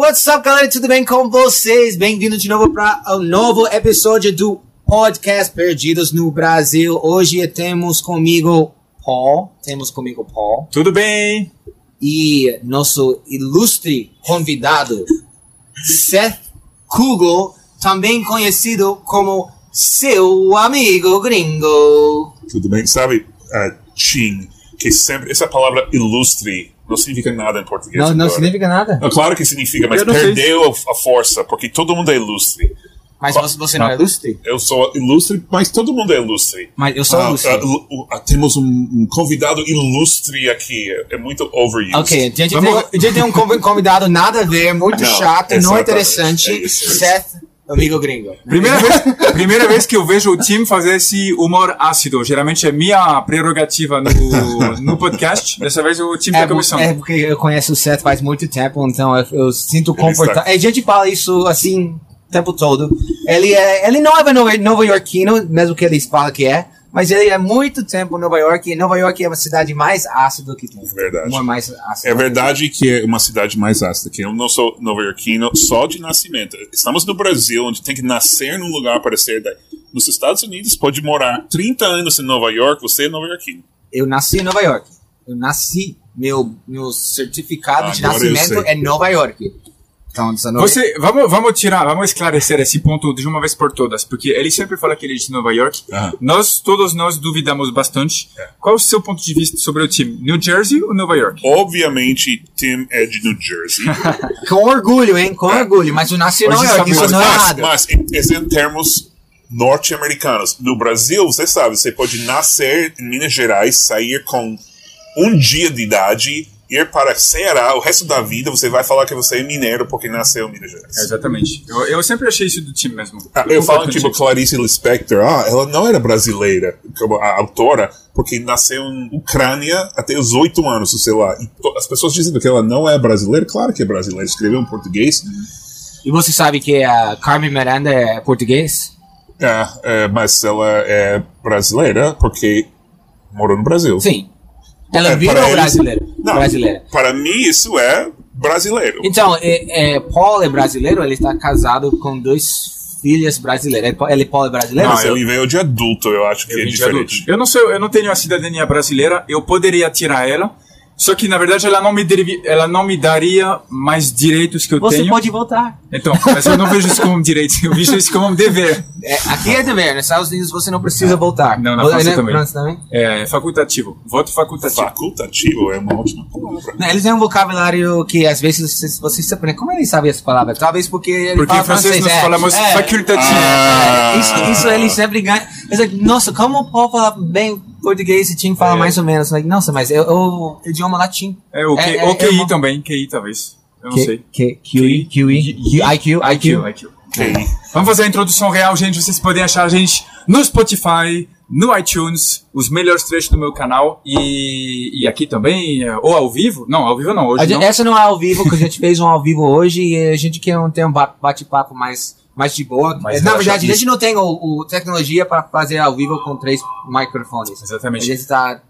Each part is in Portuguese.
What's up, galera? Tudo bem com vocês? Bem-vindo de novo para um novo episódio do Podcast Perdidos no Brasil. Hoje temos comigo Paul. Temos comigo Paul. Tudo bem? E nosso ilustre convidado, Seth Kugel, também conhecido como seu amigo gringo. Tudo bem? Sabe, uh, Chin, que sempre. Essa palavra ilustre não significa nada em português. Não, não agora. significa nada. Não, claro que significa, mas não perdeu a, a força, porque todo mundo é ilustre. Mas você, você não é ilustre? Eu sou ilustre, mas todo mundo é ilustre. Mas eu sou Ah, ilustre. ah, ah, temos um, um convidado ilustre aqui. É, muito overused. Ok, a gente, Vamos- tem, a gente tem um conv- convidado nada a ver, muito Não, chato, não interessante. é isso, é isso. Seth, amigo gringo. Primeira vez, primeira vez que eu vejo o time fazer esse humor ácido. Geralmente é minha prerrogativa no, no podcast. Dessa vez o time É, tá começando. é porque eu conheço o Seth faz muito tempo, então eu, eu sinto confortável. está- A gente fala isso assim o tempo todo. Ele, é, ele não é nova, nova iorquino, mesmo que ele fala que é, mas ele é muito tempo em Nova York, e Nova York é a cidade mais ácida que tem. É verdade. Uma mais ácida. É verdade que é uma cidade mais ácida, que eu não sou nova-iorquino só de nascimento. Estamos no Brasil, onde tem que nascer num lugar para ser daí. Nos Estados Unidos, pode morar 30 anos em Nova York, você é nova-iorquino. Eu nasci em Nova York. Eu nasci, meu, meu certificado de Agora eu nascimento é Nova York. Então, 19... Você, vamos, vamos tirar, vamos esclarecer esse ponto de uma vez por todas, porque ele sempre fala que ele é de Nova York. Aham. Nós, todos nós duvidamos bastante. É. Qual o seu ponto de vista sobre o time? New Jersey ou Nova York? Obviamente, Tim é de New Jersey. Com orgulho, hein? Com orgulho. Mas eu nasci em Hoje Nova York, isso não é mas, errado. mas esse é em termos norte-americanos. No Brasil, você sabe, você pode nascer em Minas Gerais, sair com um dia de idade, ir para Ceará, o resto da vida você vai falar que você é mineiro porque nasceu em Minas Gerais. Exatamente. Eu, eu sempre achei isso do time mesmo. Ah, eu falo concordo tipo. Clarice Lispector, ah, ela não era brasileira, como a autora, porque nasceu em Ucrânia até os oito anos, sei lá. E as pessoas dizem que ela não é brasileira, claro que é brasileira, escreveu em português, E você sabe que a Carmen Miranda é português? é, é, mas ela é brasileira porque morou no Brasil. Sim. Ela É, eles- brasileira. Não, brasileira. para mim isso é brasileiro. Então, é, é, Paul é brasileiro, ele está casado com dois filhas brasileiras. Ele, ele Paul é brasileiro? Mas ele veio de adulto, eu acho que Eu é diferente. Eu não sei, eu não tenho a cidadania brasileira, eu poderia tirar ela, só que na verdade ela não me, derivi- ela não me daria mais direitos que eu Você tenho. pode voltar. Então, mas eu não vejo isso como um direito, eu vejo isso como um dever. É, aqui é dever, nos Estados Unidos você não precisa voltar. Não, na França também. França também? É facultativo, voto facultativo. Facultativo é uma ótima palavra. Não, eles têm um vocabulário que às vezes você, você se aprende. Como ele sabe essa palavra? Talvez porque ele Porque fala em francês nós é, falamos é, facultativo. Ah. é, isso, isso ele sempre ganha. Eles like, nossa, como o Paul fala bem português e Tim fala É. mais ou menos? Like, nossa, mas eu, eu idioma latim. É, o, Q, É, é, ou QI é uma- também, QI talvez. Eu não Q- sei. Q- QI, QI, IQ, IQ. IQ. Vamos fazer a introdução real, gente. Vocês podem achar a gente no Spotify, no iTunes, os melhores trechos do meu canal e, e aqui também, é, ou ao vivo. Não, ao vivo não, hoje gente- não. essa não é ao vivo, que a gente fez um ao vivo hoje e a gente quer um- ter um ba- bate-papo mais, mais de boa. Mais Na verdade, a relaxado. gente não tem o, o tecnologia para fazer ao vivo com três microfones. A Exatamente. gente tá.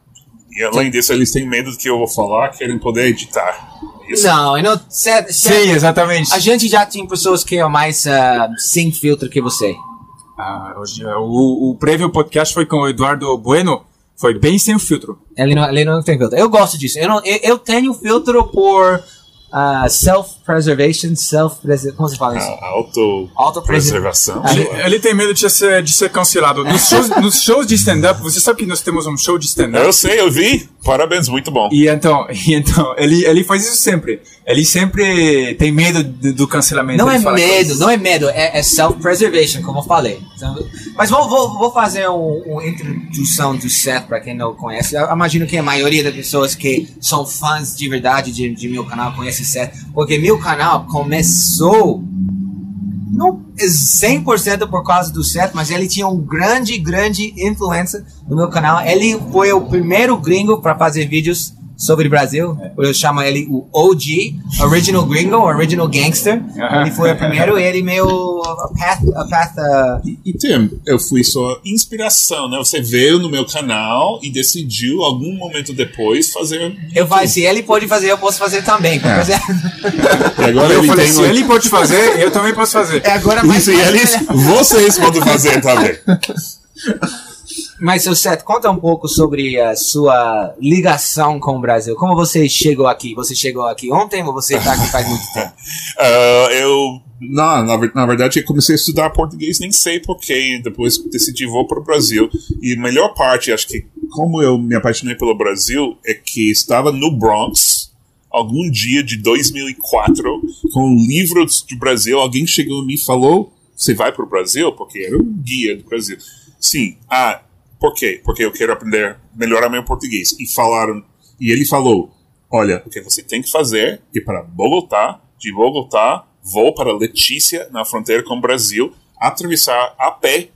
E além disso, eles têm medo do que eu vou falar, querem poder editar. Isso. Não, eu não. Cê, cê- Sim, exatamente. a gente já tem pessoas que é mais ah, sem filtro que você. Ah, hoje, é, o, o prévio podcast foi com o Eduardo Bueno. Foi bem sem o filtro. Ele não, ele não tem filtro. Eu gosto disso. Eu, não, eu, eu tenho filtro por ah, self-preservation, self Como se fala isso? A auto Autopreservação. preservação. Ah, Ele, ele tem medo de ser, de ser cancelado. Nos shows, nos shows de stand-up, você sabe que nós temos um show de stand-up. Eu sei, eu vi. Parabéns, muito bom. E então, e então ele, ele faz isso sempre. Ele sempre tem medo do, do cancelamento. Não é medo, coisas. não é medo, é, é self-preservation, como eu falei. Então, Mas vou, vou, vou fazer um- uma introdução do Seth para quem não conhece. Eu imagino que a maioria das pessoas que são fãs de verdade de, de meu canal conhece Seth, porque meu canal começou não é 100% por causa do Seth, mas ele tinha um grande, grande influência no meu canal. Ele foi o primeiro gringo para fazer vídeos sobre o Brasil. Eu chamo ele o OG, Original Gringo, Original Gangster. Aham. Ele foi o primeiro, ele meio a path, a path uh, E, e Tim, eu fui sua inspiração, né? Você veio no meu canal e decidiu, algum momento depois, fazer. eu vai, se ele pode fazer, eu posso fazer também. Porque É. E agora Eu ele falei, se ele pode fazer, eu também posso fazer. É agora mais Isso, e eles, vocês podem fazer também. Mas, seu Seth, conta um pouco sobre a sua ligação com o Brasil. Como você chegou aqui? Você chegou aqui ontem ou você está aqui faz muito tempo? Ah, eu. Não, na, ver- na verdade, eu comecei a estudar português, nem sei porquê. Depois decidi vou para o Brasil. E a melhor parte, acho que, como eu me apaixonei pelo Brasil, é que estava no Bronx, algum dia de 2004, com um livro do Brasil. Alguém chegou e me falou: Você vai para o Brasil? Porque era um guia do Brasil. Sim. Ah, por quê? Porque eu quero aprender, melhorar meu português. E falaram. E ele falou: Olha, o que você tem que fazer é ir para Bogotá, de Bogotá, vou para Letícia, na fronteira com o Brasil, atravessar a pé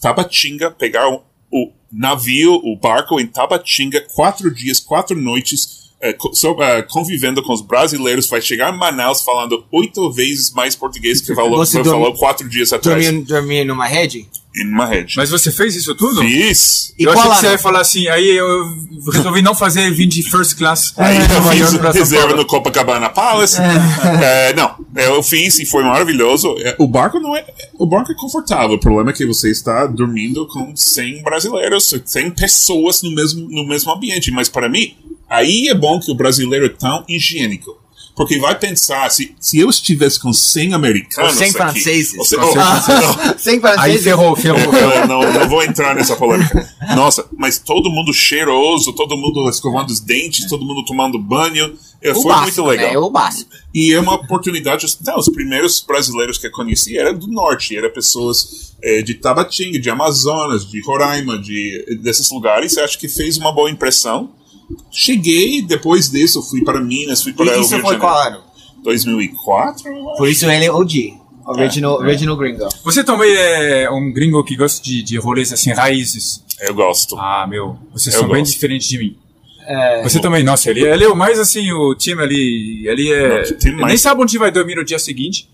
Tabatinga, pegar o, o navio, o barco em Tabatinga, quatro dias, quatro noites, co- so- eh, convivendo com os brasileiros, vai chegar em Manaus falando oito vezes mais português que falou, falou quatro dias atrás Dormir, dormir numa rede? Em uma rede. Mas você fez isso tudo? Fiz. E eu qual achei que você ia falar assim, aí eu resolvi não fazer vim de first class. Aí eu fiz reserva no Copacabana Palace. É, não, eu fiz e foi maravilhoso. É, O barco não é. O barco é confortável. O problema é que você está dormindo com 100 brasileiros, 100 pessoas no mesmo, no mesmo ambiente. Mas para mim, aí é bom que o brasileiro é tão higiênico. Porque vai pensar, se, se eu estivesse com 100 americanos. Ou 100 aqui, franceses. ou se- Ou oh, 100 não. Sem Aí ferrou, ferrou, ferrou. Eu não, não vou entrar nessa polêmica. Nossa, mas todo mundo cheiroso, todo mundo escovando os dentes, todo mundo tomando banho. É, foi básico, muito legal. né? O básico. E é uma oportunidade. Não, os primeiros brasileiros que eu conheci eram do norte, eram pessoas eh, de Tabatinga, de Amazonas, de Roraima, de, desses lugares. Eu acho que fez uma boa impressão. Cheguei, depois disso, fui para Minas, fui para E o isso Rio foi qual ano? 2004, eu acho. Por isso ele é OG. Original, É. original Gringo. Você também é um gringo que gosta de, de rolês assim, raízes. Eu gosto. Ah, meu, vocês Eu são bem gosto. diferentes de mim. É, Você também, nossa, ele, ele é o mais assim, o time ali, ele é... Não, mais- Nem sabe onde vai dormir no dia seguinte.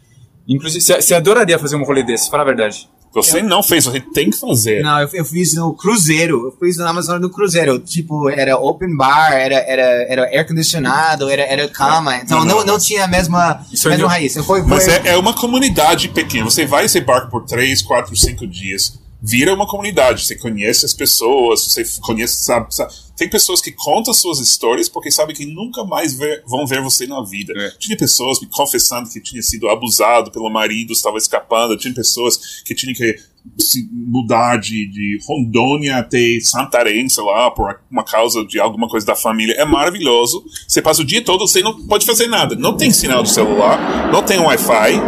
Inclusive, você adoraria fazer um rolê desse, fala a verdade. Você não fez, você tem que fazer. Não, eu, eu fiz no Cruzeiro. Eu fiz na Amazônia no Cruzeiro. Tipo, era open bar, era, era, era ar condicionado, era, era cama. Então Não, não, não, não, tinha a mesma, Isso é mesma raiz. Eu fui, Mas foi- é, é uma comunidade pequena. Você vai esse barco por três, quatro, cinco dias. Vira uma comunidade. Você conhece as pessoas, você conhece, sabe, sabe- Tem pessoas que contam suas histórias porque sabem que nunca mais ver- vão ver você na vida. É. Tinha pessoas me confessando que tinha sido abusado pelo marido, estava escapando. Tinha pessoas que tinham que se mudar de, de Rondônia até Santarém, sei lá, por uma causa de alguma coisa da família. É maravilhoso. Você passa o dia todo, você não pode fazer nada. Não tem sinal de celular, não tem Wi-Fi.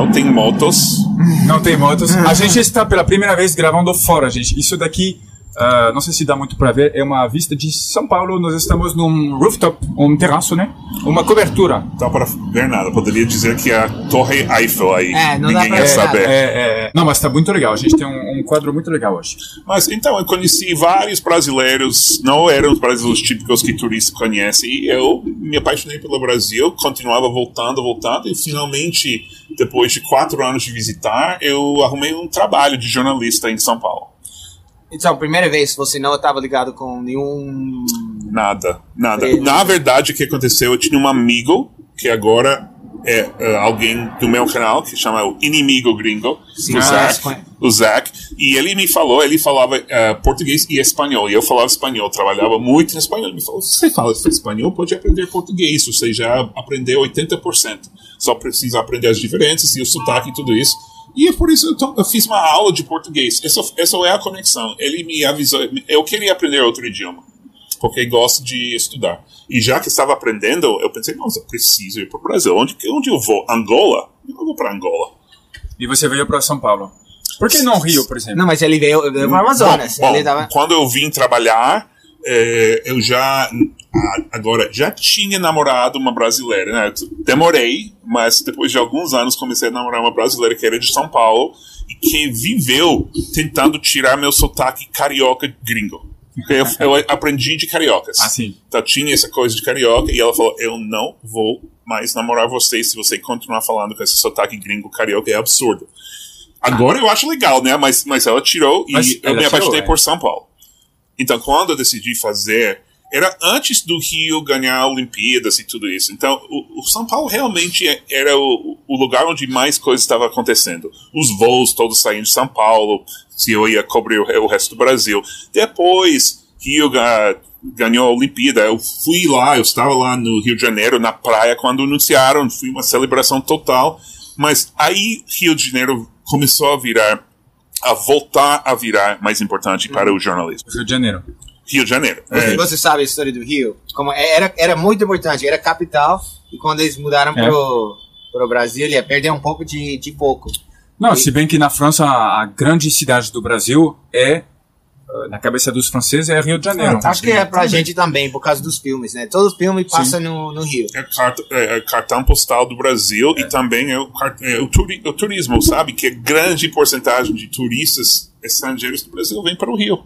Não tem motos. Não tem motos. A gente está pela primeira vez gravando fora, gente. Isso daqui, ah, não sei se dá muito pra ver, é uma vista de São Paulo. Nós estamos num rooftop, um terraço, né? Uma cobertura. Dá para ver nada. Poderia dizer que é a Torre Eiffel aí. É, não dá Ninguém pra ia saber. É, é, é. Não, mas tá muito legal. A gente tem um, um quadro muito legal hoje. Mas então, eu conheci vários brasileiros, não eram os brasileiros típicos que turistas conhecem, e eu me apaixonei pelo Brasil, continuava voltando, voltando, e finalmente, depois de quatro anos de visitar, eu arrumei um trabalho de jornalista em São Paulo. Então, primeira vez você não estava ligado com nenhum. Nada, nada. Ele- Na verdade, o que aconteceu, eu tinha um amigo que agora é é, alguém do meu canal, que chama o Inimigo Gringo, Sim, o Zach, o Zach, e ele me falou, ele falava eh, português e espanhol, e eu falava espanhol, trabalhava muito em espanhol. Ele me falou, você fala espanhol, pode aprender português, você já aprendeu 80%, só precisa aprender as diferenças e o sotaque e tudo isso. E é por isso eu, to- eu fiz uma aula de português. Essa, essa é a conexão. Ele me avisou, eu queria aprender outro idioma porque gosto de estudar. E já que estava aprendendo, eu pensei, nossa, preciso ir para o Brasil. Onde, que- onde eu vou? Angola? Eu não vou para Angola. E você veio para São Paulo. Por que não Rio, por exemplo? Não, mas ele veio, veio para Amazonas. Bom, bom, ele tava... Quando eu vim trabalhar, eh, eu já. Ah, Agora, já tinha namorado uma brasileira, né? Demorei, mas depois de alguns anos comecei a namorar uma brasileira que era de São Paulo e que viveu tentando tirar meu sotaque carioca gringo. Eu, eu aprendi de cariocas. Ah, sim. Então tinha essa coisa de carioca e ela falou: Eu não vou mais namorar você se você continuar falando com esse sotaque gringo carioca, é absurdo. Agora eu acho legal, né? Mas, mas ela tirou e Mas eu me tirou, apaixonei é. por São Paulo. Então, quando eu decidi fazer, era antes do Rio ganhar Olimpíadas e tudo isso. Então, o, o São Paulo realmente é- era o, o lugar onde mais coisas estavam acontecendo. Os voos todos saindo de São Paulo, se eu ia cobrir o, o resto do Brasil. Depois, Rio ga- ganhou a Olimpíada. Eu fui lá, eu estava lá no Rio de Janeiro, na praia, quando anunciaram. Foi uma celebração total. Mas aí, Rio de Janeiro começou a virar a voltar a virar mais importante para o jornalismo. Rio de Janeiro. Rio de Janeiro. Você, É, você sabe a história do Rio? Como era, era muito importante, era capital, e quando eles mudaram É. pro, pro Brasil, ele ia perder um pouco de, de pouco. Não, se bem que na França a, a grande cidade do Brasil é, eh, na cabeça dos franceses, é Rio de Janeiro. Acho que é pra gente também, por causa dos filmes, né? Todo filme passa no, no Rio. é, carta- é, é cartão postal do Brasil e também é o, é o turi- o turismo, sabe? Que grande porcentagem de turistas estrangeiros do Brasil vem para o Rio.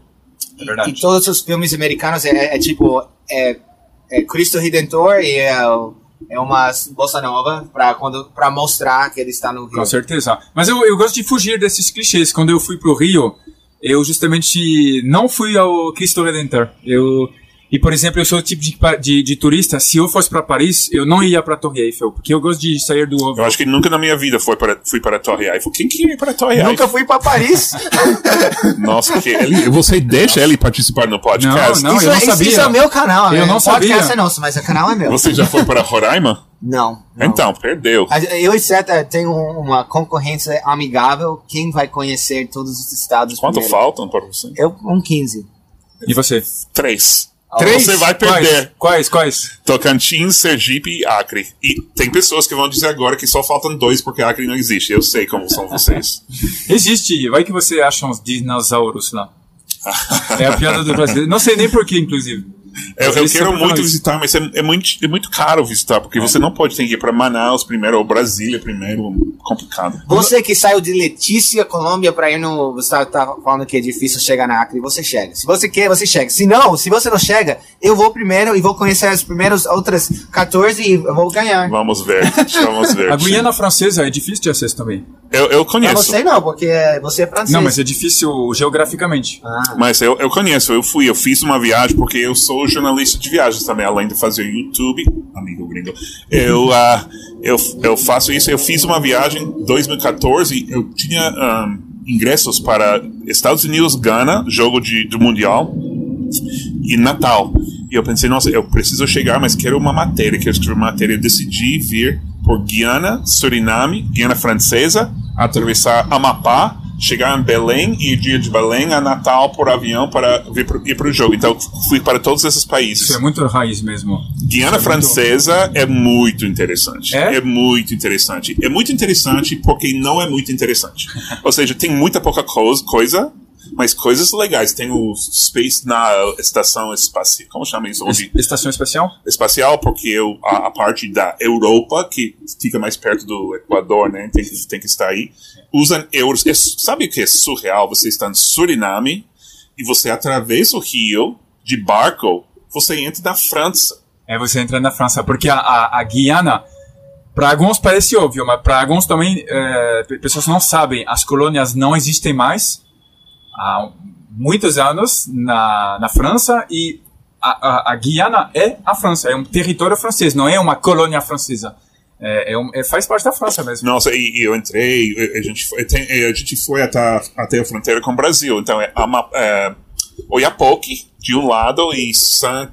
É E verdade. todos os filmes americanos é, é tipo é, é Cristo Redentor e é, é uma bossa nova pra, quando, pra mostrar que ele está no Rio. Com certeza. Mas eu, eu gosto de fugir desses clichês. Quando eu fui pro Rio, eu justamente não fui ao Cristo Redentor. Eu e por exemplo, eu sou o tipo de, de, de turista. Se eu fosse para Paris, eu não ia para Torre Eiffel, porque eu gosto de sair do Eu acho que nunca na minha vida foi para, fui para a Torre Eiffel. Quem que ia para Torre Nunca Eiffel? fui pra Paris. Nossa, que ele, você deixa ele participar no podcast? Não, isso, eu não isso- sabia. isso é meu canal. Eu né? não O podcast sabia. é nosso, mas o canal é meu. Você já foi para Roraima? Não. não. Então, perdeu. Eu e Seta tem um- uma concorrência amigável. Quem vai conhecer todos os estados Quanto primeiro? faltam para você? Eu, um 15. E você? Três. Três? Você vai perder. Quais? Quais? Quais? Tocantins, Sergipe e Acre. E tem pessoas que vão dizer agora que só faltam dois porque Acre não existe. Eu sei como são vocês. Existe. Vai que você acha uns dinossauros lá. É a piada do brasileiro. Não sei nem porquê, inclusive. Eu, eu Eles quero muito visitar, mas é, é muito, é muito caro visitar, porque você não pode ter que ir para Manaus primeiro ou Brasília primeiro. Complicado. Você que saiu de Letícia, Colômbia, pra ir no. Você tá, tá falando que é difícil chegar na Acre, você chega. Se você quer, você chega. Se não, se você não chega, eu vou primeiro e vou conhecer as primeiras outras 14 e vou ganhar. Vamos ver. Vamos ver. A Guiana Francesa é difícil de acesso também. Eu, eu Eu não conheço. sei não, porque você é francês. Não, mas é difícil geograficamente. Ah, Mas eu, eu conheço, eu fui, eu fiz uma viagem, porque eu sou jornalista de viagens também, além de fazer YouTube, amigo gringo. Eu, ah, eu, eu faço isso, eu fiz uma viagem em 2014, eu tinha ah, ingressos para Estados Unidos, Gana, jogo de, do Mundial, e Natal. E eu pensei, nossa, eu preciso chegar, mas quero uma matéria, quero escrever uma matéria. Eu decidi vir por Guiana, Suriname, Guiana Francesa, atravessar Amapá, chegar em Belém e ir dia de Belém a Natal por avião para vir pro, ir para o jogo. Então fui para todos esses países. Isso é muito raiz mesmo. Guiana é muito- Francesa é muito interessante. É? muito interessante. É muito interessante porque não é muito interessante. Ou seja, tem muita pouca coisa mas coisas legais. Tem o Space na estação espacial. Como chama isso? Onde, Es- Estação espacial? espacial, porque eu, a, a parte da Europa, que fica mais perto do Equador, né? Tem que, tem que estar aí. Usam euros. É sabe o que é surreal? Você está em Suriname e você atravessa o rio de barco, você entra na França. É você entra na França, porque a, a, a Guiana, para alguns parece óbvio, mas para alguns também, é, pe- pessoas não sabem, as colônias não existem mais há muitos anos na, na França e a, a, a Guiana é a França, é um território francês, não é uma colônia francesa. É, é um- é- faz parte da França mesmo. Nossa, e, e eu entrei, e- a gente foi, tem- a gente foi até, até a fronteira com o Brasil. Então é, Ama- é Oiapoque de um lado e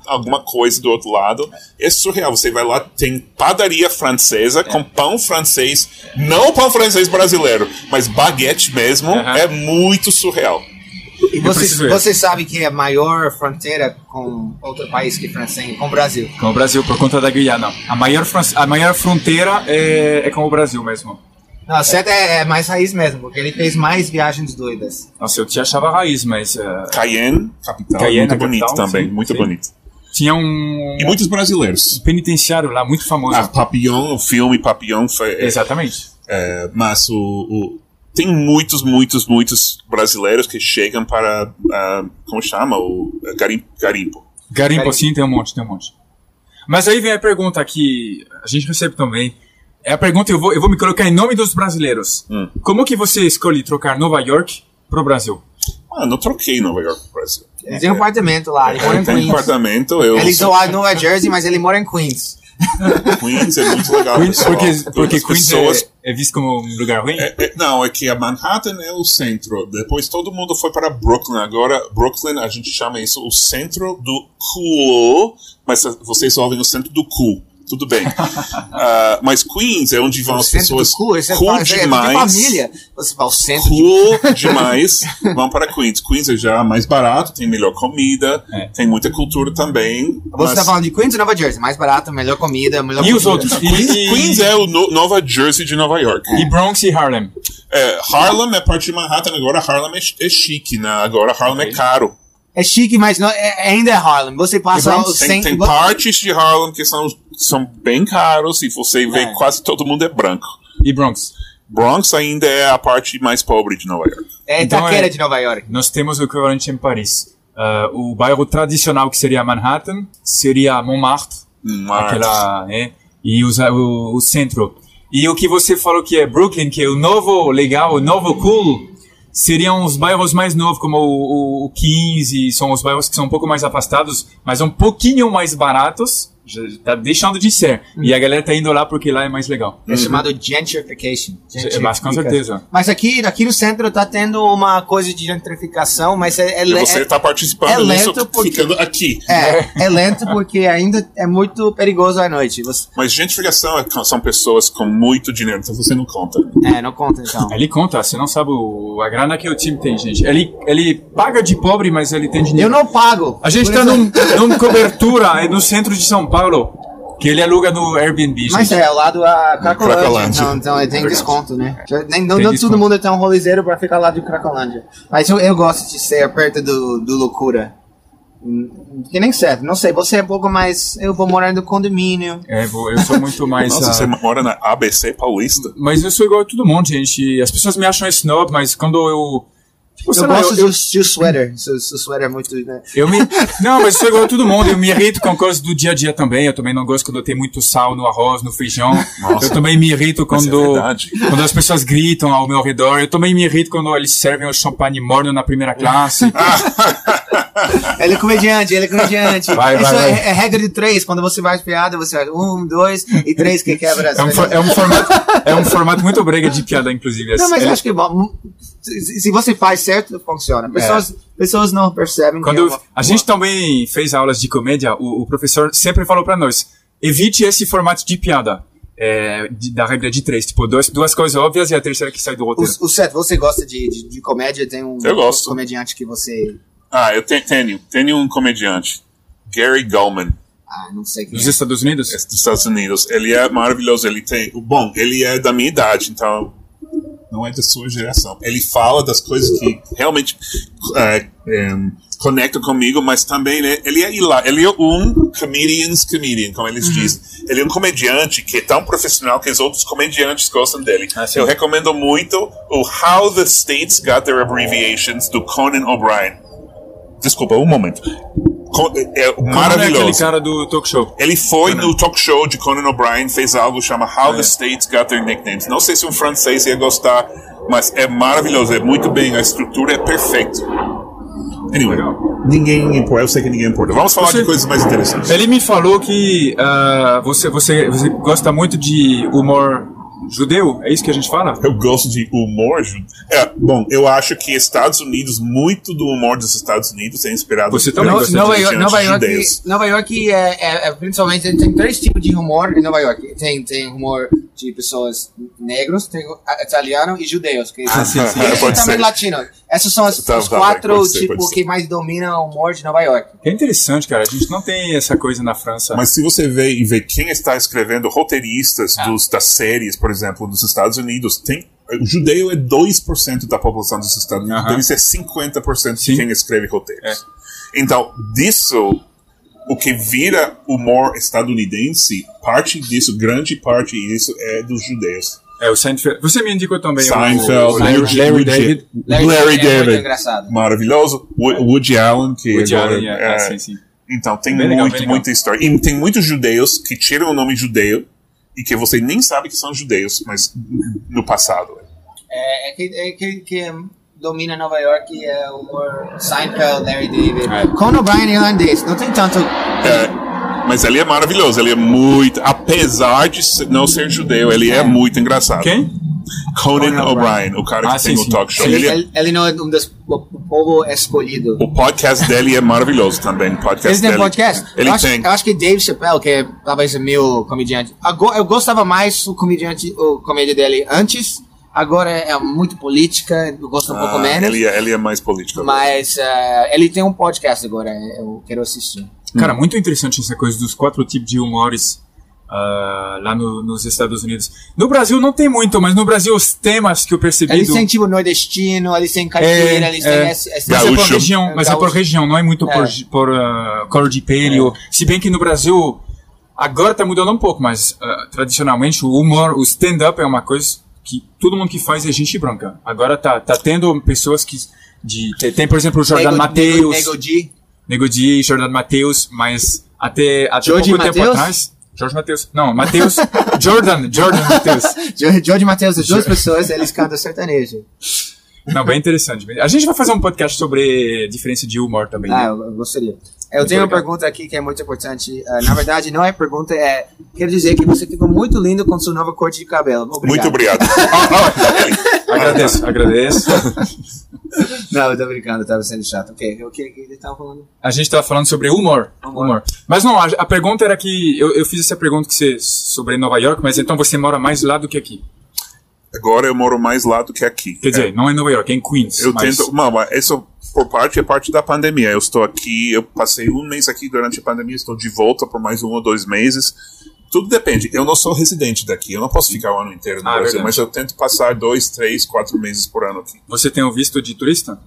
alguma coisa do outro lado. É surreal. Você vai lá, tem padaria francesa com pão francês, não pão francês brasileiro, mas baguete mesmo. Aham. É muito surreal. E você, preciso ir. você sabe que é a maior fronteira com outro país que França tem, com o Brasil. Com o Brasil, por conta da Guiana. A maior, a maior fronteira é, é com o Brasil mesmo. Não, o Seta é, é mais raiz mesmo, porque ele fez mais viagens doidas. Nossa, eu te achava raiz, mas é, Cayenne, capital, Cayenne, muito a bonito capital, também, sim, muito sim. bonito. tinha um E muitos brasileiros. penitenciário lá muito famoso. Ah, Papillon, o filme Papillon foi, é, Exatamente. É, mas o, o- tem muitos, muitos, muitos brasileiros que chegam para, ah, como chama, o garim- garimpo. Garimpo, Garimpo. sim, tem um monte, tem um monte. Mas aí vem a pergunta que a gente recebe também. É a pergunta, eu vou, eu vou me colocar em nome dos brasileiros. Hum. Como que você escolhe trocar Nova York pro Brasil? Ah, não troquei Nova York pro Brasil. Ele tem um apartamento lá, ele mora em Tem Queens. apartamento, eu Ele sou doa em Nova Jersey, mas ele mora em Queens. Queens, é muito legal. Queens, porque porque As Queens pessoas é, é visto como um lugar ruim? É, é, não, é que a Manhattan é o centro. Depois todo mundo foi para Brooklyn. Agora, Brooklyn, a gente chama isso o centro do cool. Mas vocês ouvem o centro do cool. Tudo bem. Ah, mas Queens é onde vão as centro pessoas isso é, cool é de demais. família. Você vai ao centro de... Cool demais, vão para Queens. Queens é já mais barato, tem melhor comida, É. tem muita cultura também. Você mas tá falando de Queens ou Nova Jersey? Mais barato, melhor comida, melhor E os cultura. outros? Queens, E, Queens é o no- Nova Jersey de Nova York. e Bronx e Harlem. É, Harlem é parte de Manhattan, agora Harlem é, é chique, né? Agora Harlem é caro. É chique, mas não, é- ainda é Harlem. Você passa o Bronx? Tem, centro... tem partes de Harlem que são, são bem caros e você vê É. quase todo mundo é branco. E Bronx. Bronx ainda é a parte mais pobre de Nova York. É Então Itaquera é- de Nova York. Nós temos o equivalente em Paris. Ah, o bairro tradicional que seria Manhattan seria Montmartre, Mas, aquela, é, e os- o, o centro. E o que você falou que é Brooklyn, que é o novo legal, o novo cool, seriam os bairros mais novos, como o, o, o 15, são os bairros que são um pouco mais afastados, mas um pouquinho mais baratos, já tá deixando de ser. E a galera tá indo lá porque lá é mais legal. É chamado gentrification. É, mas com certeza. Mas aqui, aqui no centro tá tendo uma coisa de gentrificação, mas é, é, e le- você é- está participando é lento nisso, porque- ficando aqui. é, é lento porque ainda é muito perigoso à noite. Você, Mas gentrificação é- são pessoas com muito dinheiro, então você não conta. é, não conta então. Ele conta, você não sabe o, a grana que o time tem, gente. Ele, ele paga de pobre, mas ele tem dinheiro. Eu não pago. A gente tá num, num cobertura é no centro de São Paulo, que ele aluga no Airbnb, gente. Mas é, ao lado a Cracolândia. Cracolândia. Então, então ele tem Verdade. desconto, né? Já- Nem, não Tem desconto. todo mundo é tão rolezeiro pra ficar lá de Cracolândia. Mas eu, eu gosto de ser perto do, do loucura. Que nem certo, não sei, você é um pouco mais. Eu vou morar no condomínio. É, eu sou muito mais... Nossa, ah, você mora na ABC Paulista? Mas eu sou igual a todo mundo, gente. As pessoas me acham snob, mas quando eu... Tipo, sei Eu gosto eu, do seu sweater. Seu, seu sweater é muito. Né? eu me... Não, mas eu sou igual a todo mundo. Eu me irrito com coisas do dia a dia também. Eu também não gosto quando tem muito sal no arroz, no feijão. Nossa. Eu também me irrito é quando... verdade. quando as pessoas gritam ao meu redor. Eu também me irrito quando eles servem o champanhe morno na primeira classe. Ele é comediante, ele é comediante. Vai, Isso vai, é, vai. é regra de três. Quando você vai piada, você vai um, dois e três que quebra as É um, for- é um formato, é um formato muito brega de piada, inclusive. Não, mas Ele- eu acho que bom, se, você faz certo, funciona. Pessoas, pessoas não percebem. Quando que é eu- a gente também fez aulas de comédia, o, o professor sempre falou pra nós: evite esse formato de piada. é, de- da regra de três, tipo, duas, duas coisas óbvias e a terceira que sai do roteiro. O, o Seth, você gosta de, de, de comédia? Tem um Eu gosto. comediante que você. Ah, eu te- tenho. Tenho um comediante. Gary Gulman. Ah, não sei quem Dos é. Estados Unidos? é dos Estados Unidos. Ele é maravilhoso. Ele tem. Bom, ele é da minha idade, então não é da sua geração. Ele fala das coisas que realmente é, é, conectam comigo, mas também né, ele é hilá- ele é um comedian's comedian, como eles dizem. Ele é um comediante que é tão profissional que os outros comediantes gostam dele. Ah. Eu recomendo muito o How the States Got Their Abbreviations do Conan O'Brien. Desculpa, um momento. É Como é maravilhoso. aquele cara do talk show. Ele foi no talk show de Conan O'Brien, fez algo chamado How É. the States Got Their Nicknames. Não sei se um francês ia gostar, mas é maravilhoso, é muito bem, a estrutura é perfeita. Anyway, ninguém importa, eu sei que ninguém importa. Vamos falar Você- de coisas mais interessantes. Ele me falou que ah, você, você, você gosta muito de humor judeu, é isso que a gente fala? Eu gosto de humor. ju- É, bom, eu acho que Estados Unidos, muito do humor dos Estados Unidos é inspirado Você também Nova, comediantes York, Nova, York. Nova York é, é- é principalmente tem três tipos de humor em Nova York. Tem, tem humor de pessoas negros, tem a- italiano e judeus. Que Ah, sim, sim. E Pode também ser. latino. Esses são as, Tá, os tá, quatro pode ser, pode ser. que mais dominam o humor de Nova York. É interessante, cara. A gente não tem essa coisa na França. Mas se você vê e vê quem está escrevendo roteiristas Ah. dos, das séries, por exemplo, dos Estados Unidos, tem o judeu é 2% da população dos Estados Unidos, Aham. deve ser 50% de Sim. quem escreve roteiros. Então, disso, o que vira humor estadunidense, parte disso, grande parte disso é dos judeus. É, o Seinfeld. Você me indicou também Seinfeld, o Larry, Woody- Larry Woody- David. Larry, é muito David. engraçado. Maravilhoso. Wo- Woody Allen, que Woody agora, Allen, é, é, é, sim, sim. Então, tem Bem legal, muito, bem legal. muita história. E tem muitos judeus que tiram o nome judeu e que você nem sabe que são judeus, mas no passado. É, é que, é que, que domina Nova York é o humor Seinfeld, Larry David. É. Conan O'Brien é irlandês, não tem tanto. É, mas ele é maravilhoso, ele é muito. Apesar de não ser judeu, ele é muito engraçado. Quem? Conan O'Brien, o cara que Ah, tem sim, o talk show. Ele, Ele é- ele, ele não é um dos o, povo escolhido. o podcast dele é maravilhoso também. Podcast Ele tem dele. podcast? Ele eu, acho, tem. eu acho que Dave Chappelle, que é talvez o meu comediante. Eu gostava mais o comediante, o comédia dele antes. Agora é muito política, eu gosto um pouco Ah, menos. ele, é, ele é mais político. Mas eh, ele tem um podcast agora, eu quero assistir. Cara, muito interessante essa coisa dos quatro tipos de humores ah, lá no- nos Estados Unidos. No Brasil não tem muito, mas no Brasil os temas que eu percebi. Eles do- têm tipo nordestino, eles têm caipira, É, eles é. têm esse, esse Mas é por região, mas é por região, não é muito É. por, por ah, cor de pele. ou- Se bem que no Brasil, agora tá mudando um pouco, mas ah, tradicionalmente o humor, o stand-up é uma coisa que todo mundo que faz é gente branca. Agora tá, tá tendo pessoas que. De, tem, por exemplo, o Jordan Matheus, Nego, G. Nego Di, Jordan Matheus, mas até, até Jorge pouco tempo Mateus? atrás. Jorge Matheus. Não, Matheus. Jordan, Jordan Matheus. Jo- Jorge Matheus, as duas pessoas, eles cantam sertanejo. Não, bem interessante. A gente vai fazer um podcast sobre diferença de humor também. Ah, né? eu gostaria. Eu tenho uma pergunta aqui que é muito importante. Ah, na verdade, não é pergunta, é. Quero dizer que você ficou muito lindo com sua nova corte de cabelo. Obrigado. Muito obrigado. Agradeço, agradeço. Não, eu tô brincando, tava sendo chato. Ok, o que ele tava falando? A gente tava falando sobre humor. Humor. humor. Mas não, a, a pergunta era que. Eu, eu fiz essa pergunta que você, sobre Nova York, mas então você mora mais lá do que aqui. Agora eu moro mais lá do que aqui. Quer dizer, não é em Nova York, é em Queens. Eu mas- tento. Não, mas isso por parte é parte da pandemia. Eu estou aqui, eu passei um mês aqui durante a pandemia, estou de volta por mais um ou dois meses. Tudo depende. Eu não sou residente daqui, eu não posso ficar o ano inteiro no Ah, Brasil, verdade. mas eu tento passar dois, três, quatro meses por ano aqui. Você tem o visto de turista?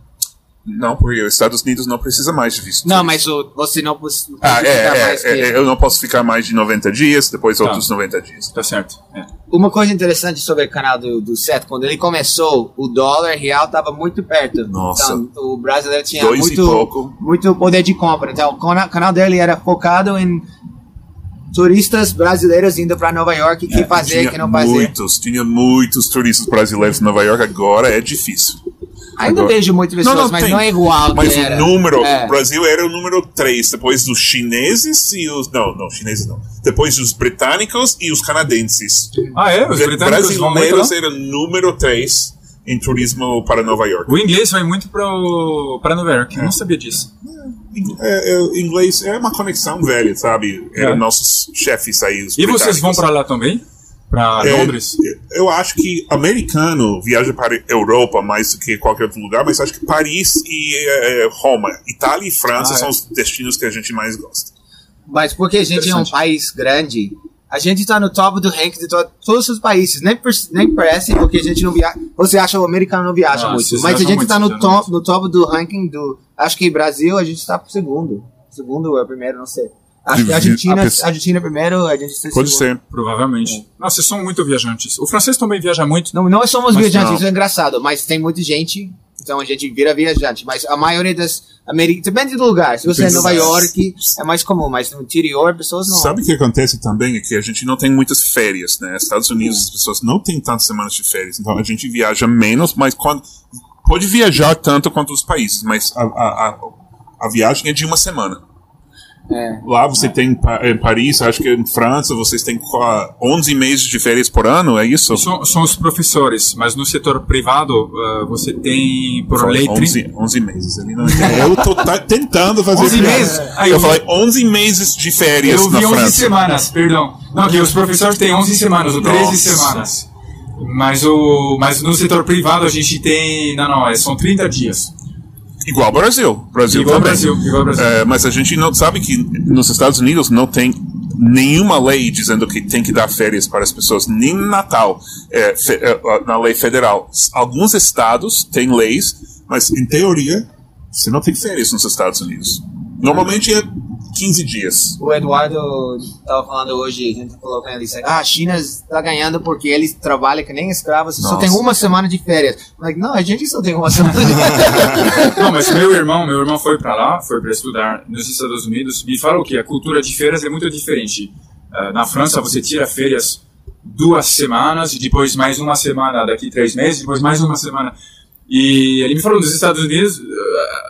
Não, porque os Estados Unidos não precisa mais de visto. Não, mas o, você não não Ah, pode é, ficar é, mais é, é, eu não posso ficar mais de 90 dias, depois Tá. outros 90 dias. Tá certo. É. Uma coisa interessante sobre o canal do, do Seth, quando ele começou, o dólar real estava muito perto. Nossa. Então, o brasileiro tinha Dois e muito, pouco. muito poder de compra. Então, o cana- canal dele era focado em turistas brasileiros indo para Nova York, que fazer, tinha que não fazer. muitos, tinha muitos turistas brasileiros em Nova York, agora é difícil. Ainda Agora- vejo muitas pessoas, mas tem. não é igual Mas era. o número, É. o Brasil era o número 3, depois dos chineses e os. Não, não, chineses não. Depois dos britânicos e os canadenses. Ah, é? Os? Brasileiros era número 3 em turismo para Nova York. O inglês vai muito pro, pra Nova York. Eu não sabia disso. É, é, inglês é uma conexão velha, sabe? Eram É. nossos chefes aí. Os E vocês vão pra lá também? Pra É, Londres? Eu acho que americano viaja para Europa mais do que qualquer outro lugar, mas acho que Paris e eh, Roma, Itália e França Ah, é. são os destinos que a gente mais gosta. Mas porque a gente é um país grande, a gente tá no top do ranking de to todos os países. Nem, nem parece, porque a gente não viaja. Você acha o americano não viaja Ah, muito. Mas a gente muito, tá no top, no top do ranking do. Acho que Brasil a gente tá pro segundo. Segundo ou é primeiro, não sei. Acho que A Argentina, pessoa- Argentina primeiro, a gente tá Pode segundo. ser. Provavelmente. Nossa, vocês são muito viajantes. O francês também viaja muito. Não, nós somos Mas viajantes, não. isso é engraçado, mas tem muita gente, então a gente vira viajante. Mas a maioria das americanas, depende do lugar. Se você é em Nova. York, é mais comum, mas no interior, pessoas não. Sabe o que acontece também? É que a gente não tem muitas férias, né? Estados Unidos, as pessoas não têm tantas semanas de férias, então a gente viaja menos, mas quando. Pode viajar tanto quanto os países, mas a, a, a, a viagem é de uma semana. É. Lá você tem em Paris, acho que em França vocês têm qua- 11 meses de férias por ano, é isso? São, são os professores, mas no setor privado ah, você tem por lei 30 11, 11 meses. Ele não entende. Eu tô tá- tentando fazer 11 piada. meses? Ah, eu eu vi- falei 11 meses de férias Eu na vi 11 França. semanas, perdão. Não, que os professores têm 11 semanas ou 13 Nossa. semanas. Mas, o, mas no setor privado a gente tem. Não, não, é, são 30 dias. Igual ao Brasil. Brasil Igual ao também. Brasil, igual Brasil. É, mas a gente não sabe que nos Estados Unidos não tem nenhuma lei dizendo que tem que dar férias para as pessoas, nem no Natal, é, fe- é, na lei federal. Alguns estados têm leis, mas em teoria você não tem férias nos Estados Unidos. Normalmente é 15 dias. O Eduardo tava falando hoje, a gente falou com ele, disse, ah, a China está ganhando porque eles trabalham que nem escravos, só Nossa. tem uma semana de férias. Like, não, a gente só tem uma semana de férias. Não, mas meu irmão, meu irmão foi para lá, foi para estudar nos Estados Unidos e falou que a cultura de férias é muito diferente. Ah, na França você tira férias duas semanas, depois mais uma semana daqui três meses, depois mais uma semana. E ele me falou nos Estados Unidos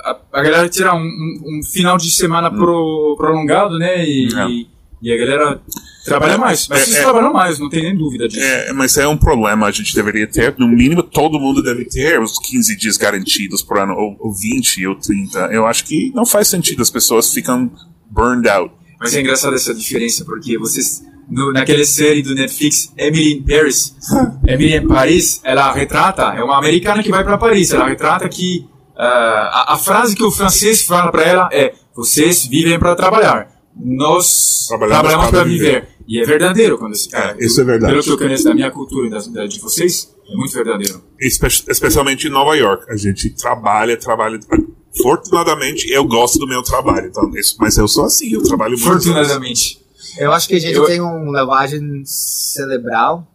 a, a galera tira um, um- um final de semana pro, prolongado, né? E, É. e, e a galera trabalha mais. Mas É, vocês é. trabalham mais, não tem nem dúvida disso. É, mas é um problema. A gente deveria ter, no mínimo, todo mundo deve ter os 15 dias garantidos por ano, ou, ou 20 ou 30. Eu acho que não faz sentido. As pessoas ficam burned out. Mas é engraçado essa diferença, porque vocês, no, naquela série do Netflix, Emily in Paris, Emily em Paris, ela retrata, é uma americana que vai para Paris, ela retrata que ah, a, a frase que o francês fala para ela é: vocês vivem para trabalhar, nós Trabalhamos trabalhamos para para viver. E é verdadeiro quando se cara. isso é verdade. Pelo que eu conheço da minha cultura e da, da de vocês, é muito verdadeiro. Espe especialmente em Nova York. A gente trabalha, trabalha. Fortunadamente, eu gosto do meu trabalho. Então, mas eu sou assim, eu trabalho muito. Fortunadamente. Eu acho que a gente Eu- tem uma lavagem cerebral.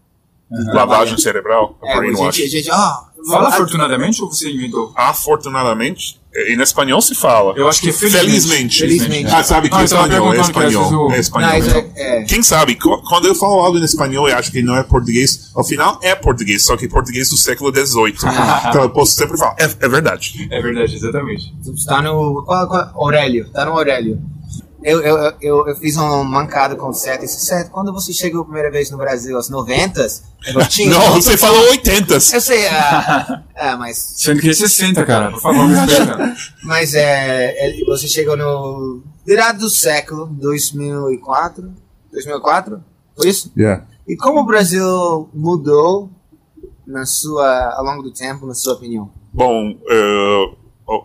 Lavagem cerebral, É, a gente, a gente, ó, Fala afortunadamente ou você inventou? Afortunadamente, e no espanhol se fala. Eu acho que é felizmente. Felizmente. Felizmente. Ah, sabe que Ah, é tava espanhol, é espanhol. É espanhol. Não, isso é, é. Quem sabe, quando eu falo algo em espanhol e acho que não é português, ao final é português, só que português do século XVIII. então eu posso sempre falar, é, é verdade. É verdade, exatamente. Está no. Qual, qual, Aurélio, tá no Aurélio. Eu, eu, eu, eu fiz um mancado com o Seth. Disse, Seth, quando você chegou a primeira vez no Brasil, aos 90s, eu tinha. Não, você falou 80. Eu sei, ah, ah, mas. Sendo que é 60, cara. Por favor, me explica. Mas é, é, você chegou no. Virado do século, 2004? 2004? Foi isso? Yeah. E como o Brasil mudou na sua, ao longo do tempo, na sua opinião? Bom, o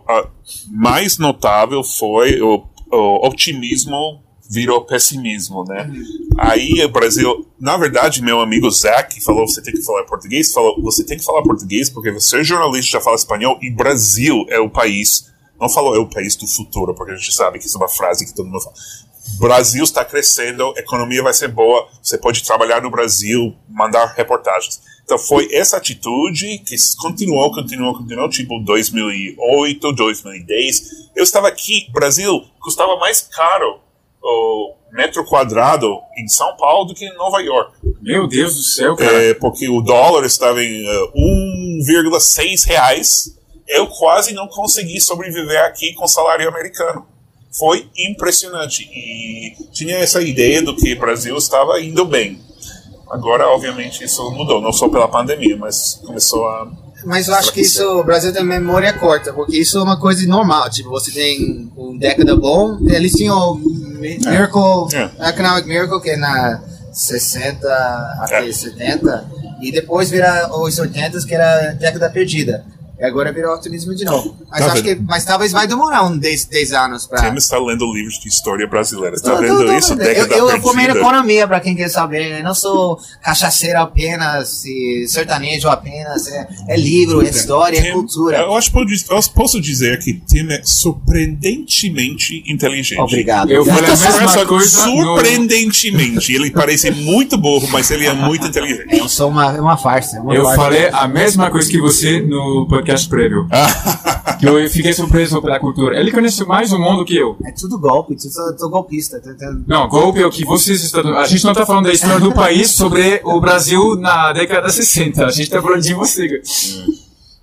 a mais notável foi o, o otimismo virou pessimismo, né? Aí o Brasil, na verdade, meu amigo Zach falou, você tem que falar português, falou, você tem que falar português porque você é jornalista, já fala espanhol e Brasil é o país, não falou é o país do futuro, porque a gente sabe que isso é uma frase que todo mundo fala. Brasil está crescendo, a economia vai ser boa, você pode trabalhar no Brasil, mandar reportagens. Então foi essa atitude que continuou, continuou, continuou, tipo 2008, 2010. Eu estava aqui, Brasil custava mais caro o metro quadrado em São Paulo do que em Nova York. Meu Deus do céu, cara. É, porque o dólar estava em uh, 1,6 reais. Eu quase não consegui sobreviver aqui com salário americano. Foi impressionante. E tinha essa ideia do que o Brasil estava indo bem. Agora, obviamente, isso mudou. Não só pela pandemia, mas começou a. Mas eu acho que isso, o Brasil tem memória curta, porque isso é uma coisa normal. Tipo, você tem um década bom, eles tinham o Mi- Miracle, É. Economic Miracle, que é na 60 até É. 70, e depois vira os 80, que era década perdida. E agora virou optimismo de novo. Mas, Tá acho que, mas talvez vai demorar uns 10, 10 anos pra. Tim está lendo livros de história brasileira. Está Tô- tô- vendo tô isso? Década eu, eu na perdida. economia, pra quem quer saber. Eu não sou cachaceiro apenas, e sertanejo apenas. É, é livro, é história, é Tim- cultura. Eu acho eu posso dizer que Tim é surpreendentemente inteligente. Obrigado. Eu falei a mesma coisa surpreendentemente. Ele parece muito burro, mas ele é muito inteligente. Eu sou uma, uma farsa. Uma Eu farsa. falei a mesma coisa que você no podcast prévio. que eu fiquei surpreso pela cultura. Ele conhece mais o mundo que eu. É tudo golpe, tudo, eu tô golpista. Não, golpe é o que vocês estão... A gente não está falando da história do país sobre o Brasil na década 60. A gente está falando de você.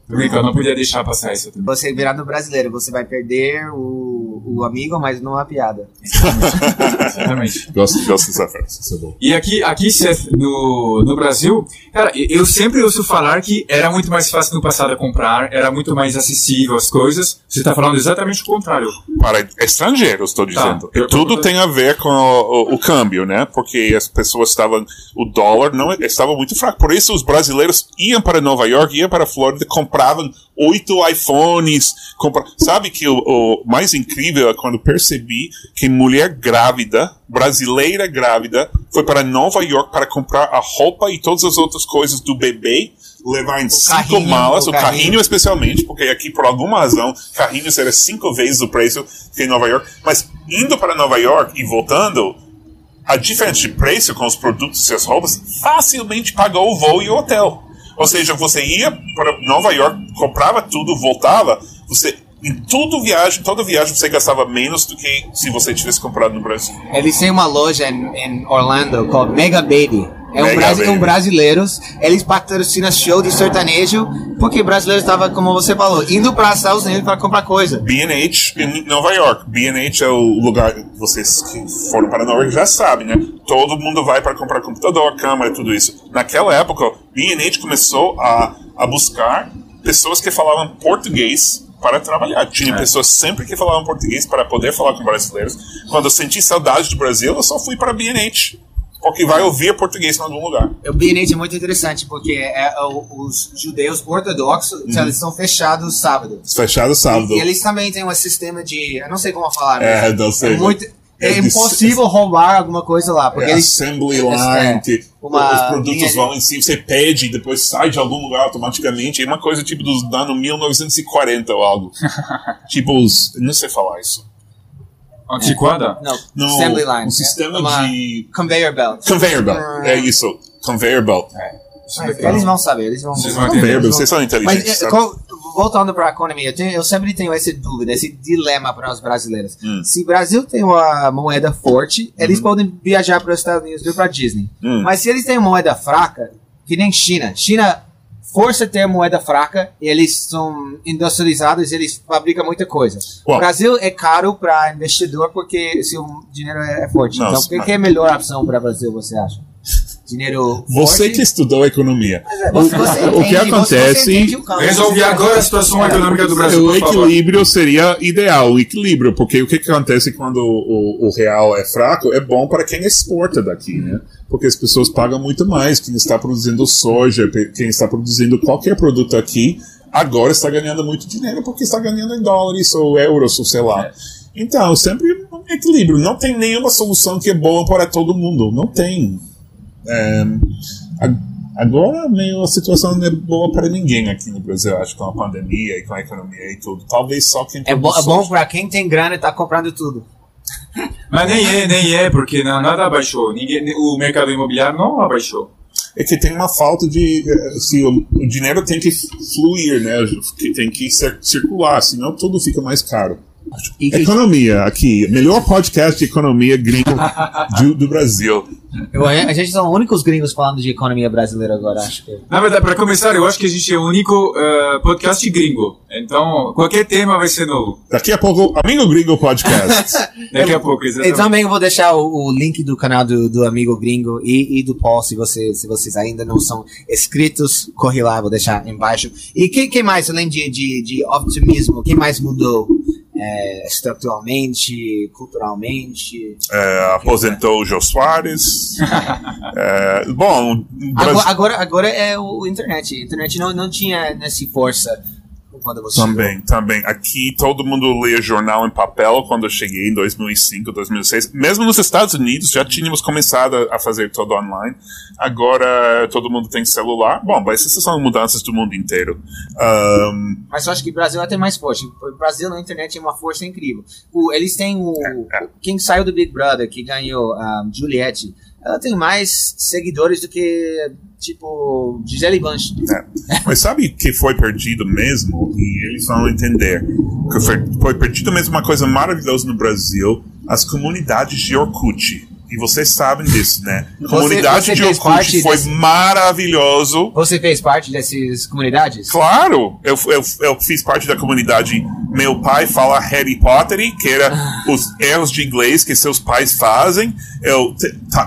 Brincando, não podia deixar passar isso. também. Você virado brasileiro, você vai perder o, o amigo, mas não a piada. Exatamente. Gosto, gosto dessa frase. Isso é bom. E aqui, aqui no, no Brasil, cara, eu sempre ouço falar que era muito mais fácil no passado comprar, era muito mais acessível as coisas. Você está falando exatamente o contrário. Para estrangeiros, estou dizendo. eu- E tudo tem a ver com o, o- o câmbio, né? Porque as pessoas estavam. O dólar não estava muito fraco. Por isso, os brasileiros iam para Nova York, iam para a Flórida, compravam oito iPhones. Compra... Sabe que o, o mais incrível é quando percebi que mulher grávida, brasileira grávida, foi para Nova York para comprar a roupa e todas as outras coisas do bebê levar em cinco carrinho, malas, o o carrinho. carrinho especialmente, porque aqui por alguma razão, carrinhos era cinco vezes o preço que em Nova York. Mas indo para Nova York e voltando, a diferença de preço com os produtos e as roupas facilmente pagou o voo e o hotel. Ou seja, você ia para Nova York, comprava tudo, voltava, você em tudo viagem, toda viagem você gastava menos do que se você tivesse comprado no Brasil. Eles têm uma loja em, em Orlando called Mega Baby. É um, brasi um brasileiros. Eles patrocinam show de sertanejo porque brasileiros estavam, como você falou, indo para Estados Unidos para comprar coisa. B&H em Nova York. B&H é o lugar, vocês que foram para Nova York já sabem, né? Todo mundo vai para comprar computador, câmera, tudo isso. Naquela época, B&H começou a, a buscar pessoas que falavam português para trabalhar. Tinha pessoas sempre que falavam português para poder falar com brasileiros. Quando eu senti saudade do Brasil, eu só fui para B&H. Porque vai ouvir português em algum lugar. O B&H é muito interessante porque é, é os judeus ortodoxos, então eles estão fechados sábado. Fechado sábado. E eles também têm um sistema de, eu não sei como falar, É, não sei. é muito é É impossível roubar alguma coisa lá, porque É, eles assembly line, é, que uma os produtos vão em si, você pede e depois sai de algum lugar automaticamente. É uma coisa tipo dos anos 1940 ou algo. tipo os. Não sei falar isso. Antiquada? não, Não, assembly line, um sistema uma de. conveyor belt. Conveyor belt. É isso. Conveyor belt. Isso Mas daqui é- eles vão saber, eles vão. Vocês vão Conveyor entender. belt. Vocês são Mas inteligentes. eh, sabe? qual- voltando para a economia, eu, tenho- eu sempre tenho essa dúvida, esse dilema para os brasileiros. Hum. Se o Brasil tem uma moeda forte, eles podem viajar para os Estados Unidos e para Disney. Hum. Mas se eles têm moeda fraca, que nem China, China força ter moeda fraca, eles são industrializados, eles fabricam muita coisa. Bom. O Brasil é caro para investidor porque se o dinheiro é forte. Então, o que, que é a melhor opção para o Brasil, você acha? Dinheiro Você forte? que estudou economia. Você- você o que entende, acontece- Resolvi agora a situação econômica do Brasil, O equilíbrio seria ideal, o equilíbrio, porque o que, acontece quando o, o real é fraco é bom para quem exporta daqui, né? Porque as pessoas pagam muito mais. Quem está produzindo soja, quem está produzindo qualquer produto aqui, agora está ganhando muito dinheiro porque está ganhando em dólares ou euros, ou sei lá. Então, sempre um equilíbrio. Não tem nenhuma solução que é boa para todo mundo. Não tem. É, agora, meio a situação não é boa para ninguém aqui no Brasil, acho, com a pandemia e com a economia e tudo. Talvez só quem É, bo é bom pra quem tem grana e tá comprando tudo. Mas nem é, nem é, porque não, nada abaixou. Ninguém, o mercado imobiliário não abaixou. É que tem uma falta de. Se o, o dinheiro tem que fluir, né? Que tem que cir- circular, senão tudo fica mais caro. Economia, aqui. Melhor podcast de economia gringo do, do Brasil. Eu- a gente são os únicos gringos falando de economia brasileira agora, acho que. Na verdade, para começar, eu acho que a gente é o único eh, podcast gringo. Então, qualquer tema vai ser novo. Daqui a pouco, Amigo Gringo Podcast. Daqui a pouco, E exatamente. também eu vou deixar o, o link do canal do, do amigo gringo e, e do Paul, se, você, se vocês ainda não são inscritos, corre lá, vou deixar embaixo. E que, que mais, além de, de, de optimismo, que mais mudou é, estruturalmente, culturalmente? É, aposentou o Jô Soares. É, bom, Brasil Agora, agora, agora é o, o internet. A internet não, não tinha nessa força quando você Também, também. Aqui todo mundo lia jornal em papel quando eu cheguei em 2005, 2006. Mesmo nos Estados Unidos já tínhamos começado a fazer tudo online. Agora todo mundo tem celular. Bom, mas essas são mudanças do mundo inteiro. Ahn, Mas eu acho que o Brasil é até mais forte. O Brasil na internet é uma força incrível. O- eles têm o. É, Quem saiu do Big Brother, que ganhou a Juliette, ela tem mais seguidores do que, tipo, Gisele Bunch. mas sabe que foi perdido mesmo? E eles vão entender. Que foi perdido mesmo uma coisa maravilhosa no Brasil: as comunidades de Orkut. E vocês sabem disso, né? Você- comunidade você de Orkut foi desse- maravilhoso. Você fez parte dessas comunidades? Claro, eu, eu, eu fiz parte da comunidade. Meu pai fala Harry Potter, que era os erros de inglês que seus pais fazem. Eu,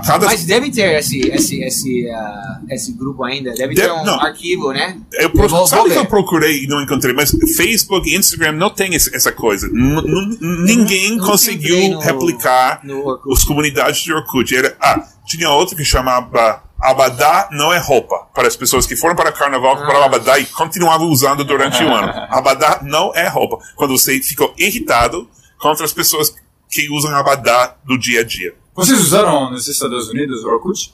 cada, Mas deve ter esse, esse, esse, ah, esse grupo ainda. Deve ter um não. arquivo, né? eu, pro- Eu vou- sabe vou que eu procurei e não encontrei? Mas Facebook e Instagram não tem essa coisa. N- ninguém não conseguiu entrei no- replicar no os comunidades de Orkut. Era, ah, tinha outro que chamava Abadá não é roupa. Para as pessoas que foram para carnaval, compraram Ah. Abadá e continuavam usando durante o ano. Abadá não é roupa. Quando você ficou irritado contra as pessoas que usam Abadá do dia a dia. Vocês usaram nos Estados Unidos o Orkut?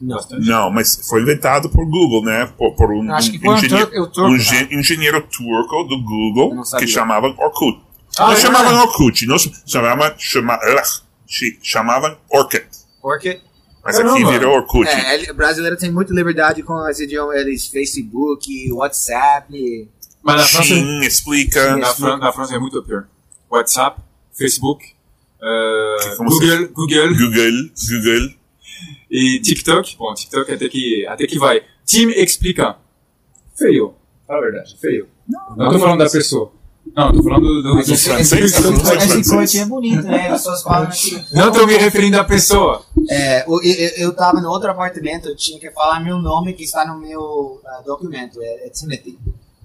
Bastante. Não, mas foi inventado por Google, né? Por, por um, acho que foi engenheiro, turco- um gen- engenheiro turco do Google não que chamava Orkut. Ah, não é chamavam verdade. Orkut, não ch- chamava, chama, ch- chamavam Orkut. Porque Mas aqui virou Orkut. é, brasileiro tem muita liberdade com as idiomas, eles Facebook, WhatsApp. Mas na França, Sim, explica. na, Fran- na França é muito pior. WhatsApp, Facebook, Como Google, Google Google, Google. e TikTok. Bom, TikTok até que, até que vai. Team explica. Feio. Fala a verdade, feio. Não, tô falando da pessoa. Não, tô falando do... do, do Esse, corte é bonito, né? As pessoas falam assim. Não tô me referindo à pessoa. É, o- eu, eu, eu tava no outro apartamento, eu tinha que falar meu nome que está no meu ah, documento, é, é Timothy.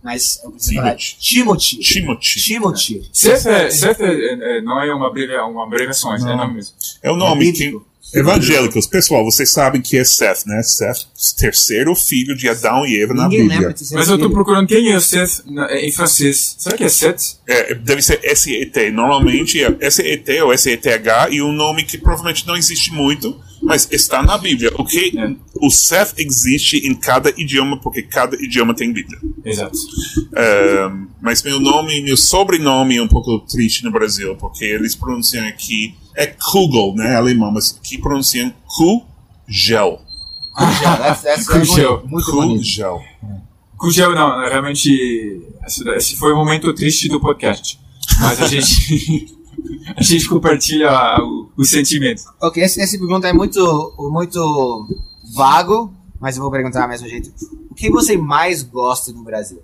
Mas eu preciso falar Timothy. Timothy. Timothy. Seth, é, Seth é, é, é, não é uma, abrevia, uma abreviação, é nome mesmo. É o nome É bíblico. Evangélicos, pessoal, vocês sabem que é Seth, né? Seth, terceiro filho de Adão e Eva na Ninguém Bíblia. de ser Mas eu tô procurando quem é Seth na- em francês. Será que é Seth? É, deve ser SET. Normalmente é SET ou SETH e um nome que provavelmente não existe muito, mas está na Bíblia. O que É. o Seth existe em cada idioma, porque cada idioma tem Bíblia. Exato. É, mas meu nome, meu sobrenome é um pouco triste no Brasil, porque eles pronunciam aqui é Kugel, né, alemão, mas aqui pronunciam Kugel. Kugel, that's- that's- é Kugel. Muito. Kugel. Kugel, não, realmente, esse, esse foi o momento triste do podcast. Mas a gente, a gente compartilha o, o sentimento. Ok, essa, essa pergunta é muito, muito vago, mas eu vou perguntar do mesmo jeito. O que você mais gosta no Brasil?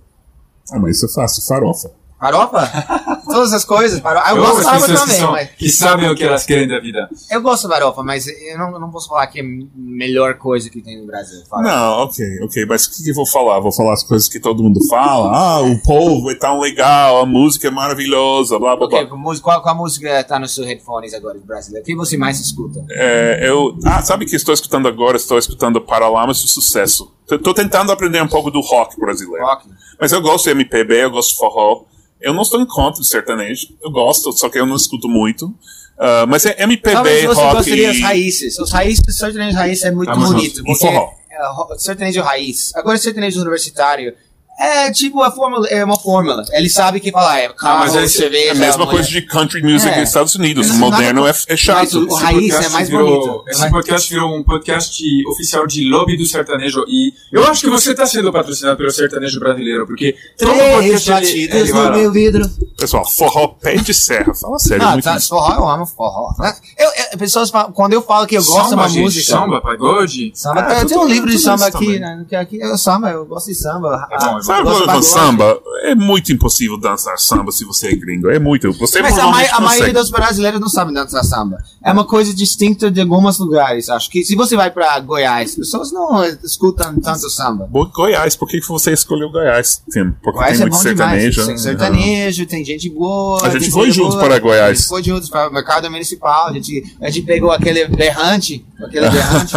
Ah, mas isso é fácil, farofa. Farofa? Todas as coisas. Farofa. Ah, eu, gosto de farofa pessoas que, também, são- mas que sabem o que elas querem da vida. eu gosto de farofa, mas eu não, eu não posso falar que é a melhor coisa que tem no Brasil. Farofa. Não, ok, ok, mas o que, que eu vou falar? Vou falar as coisas que todo mundo fala. Ah, o povo é tão legal, a música é maravilhosa, blá blá Ok, blá. qual, qual música tá nos seus headphones agora de brasileiro? O que você mais escuta? É, eu, ah, sabe o que estou escutando agora? Estou escutando Paralamas do Sucesso. Estou tentando aprender um pouco do rock brasileiro. Rock? Mas eu gosto de MPB, eu gosto de forró. Eu não estou em contra de sertanejo. Eu gosto, só que eu não escuto muito. Ah, mas é MPB, Talvez você rock. gostaria das raízes. Os raízes, sertanejo raiz é muito Ah, bonito. Porque forró? é, sertanejo raiz. Agora, sertanejo universitário é tipo a fórmula, é uma fórmula. Ele sabe que falar é carro, mas esse- cerveja. É a mesma coisa de country music É. nos Estados Unidos. Moderno é, é chato. mas o- Esse raiz é mais virou- bonito. Esse Mas- podcast virou um podcast oficial de lobby do sertanejo. E eu acho que você está sendo patrocinado pelo sertanejo brasileiro, porque todo Três podcast ele, ele batidas no meu vidro. Pessoal, forró pé de serra. Fala sério. é Ah, muito tá, forró, eu amo forró. Eu, eu- pessoas falam, quando eu falo que eu gosto de Samba, uma gente, música. Samba, pagode. Samba, Ah, eu tenho um livro de samba aqui, né? Que aqui eu samba, eu gosto de samba. É bom, é bom. Sabe com pagode. samba? É muito impossível dançar samba se você é gringo. É muito. Você Mas a, mai- a maioria dos brasileiros não sabe dançar samba. É uma coisa distinta de alguns lugares. Acho que se você vai pra Goiás, pessoas não escutam tanto samba. Bo- Goiás, por que que você escolheu Goiás, Tim? Porque Goiás tem é muito bom sertanejo. demais. Tem sertanejo, tem gente boa. A gente foi juntos boa. para Goiás. A gente foi juntos para o mercado municipal. A gente, a gente pegou aquele berrante. Aquele berrante.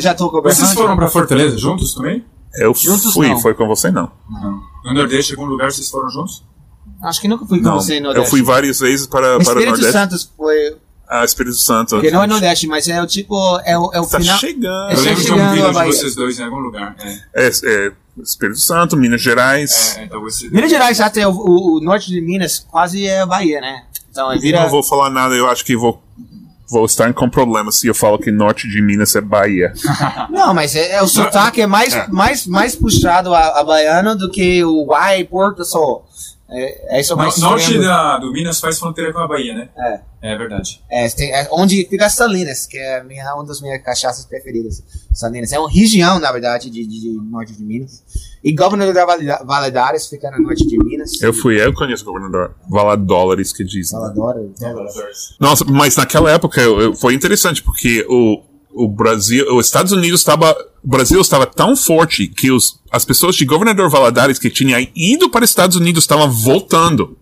Já tocou berrante? Vocês foram pra Fortaleza juntos também? Eu Juntos fui, não. foi com você não. Não. No Nordeste, algum lugar vocês foram juntos? Acho que nunca fui com Não, você no eu fui várias vezes para, para o Espírito Nordeste. Santo foi. Ah, Espírito Santo. Porque não é Nordeste, mas é o tipo. É o, é o Tá final. chegando. É Eu lembro de um chegando vídeo de Bahia. vocês dois em algum lugar. É, É, é, Espírito Santo, Minas Gerais. é, então você... Minas Gerais, até o, o, o norte de Minas, quase é Bahia, né? Então, é vira. Não vou falar nada, eu acho que vou, vou estar com problema se eu falo que norte de Minas é Bahia. Não, mas é, é o sotaque é mais, É. mais, mais puxado a, a baiano do que o Uai, Porto Sol. É, é isso No, mais norte extremo. da, do Minas faz fronteira com a Bahia, né? É. É verdade. É, tem, é onde fica Salinas, que é a minha, uma das minhas cachaças preferidas. Salinas. É uma região, na verdade, de, de, de norte de Minas. E Governador Valadares fica no norte de Minas. Eu fui, eu conheço o governador Valadólares que diz. né? Valadora. Nossa, mas naquela época eu- eu- foi interessante porque o, o Brasil, os Estados Unidos estava, o Brasil estava tão forte que os, as pessoas de Governador Valadares que tinham ido para os Estados Unidos estavam voltando.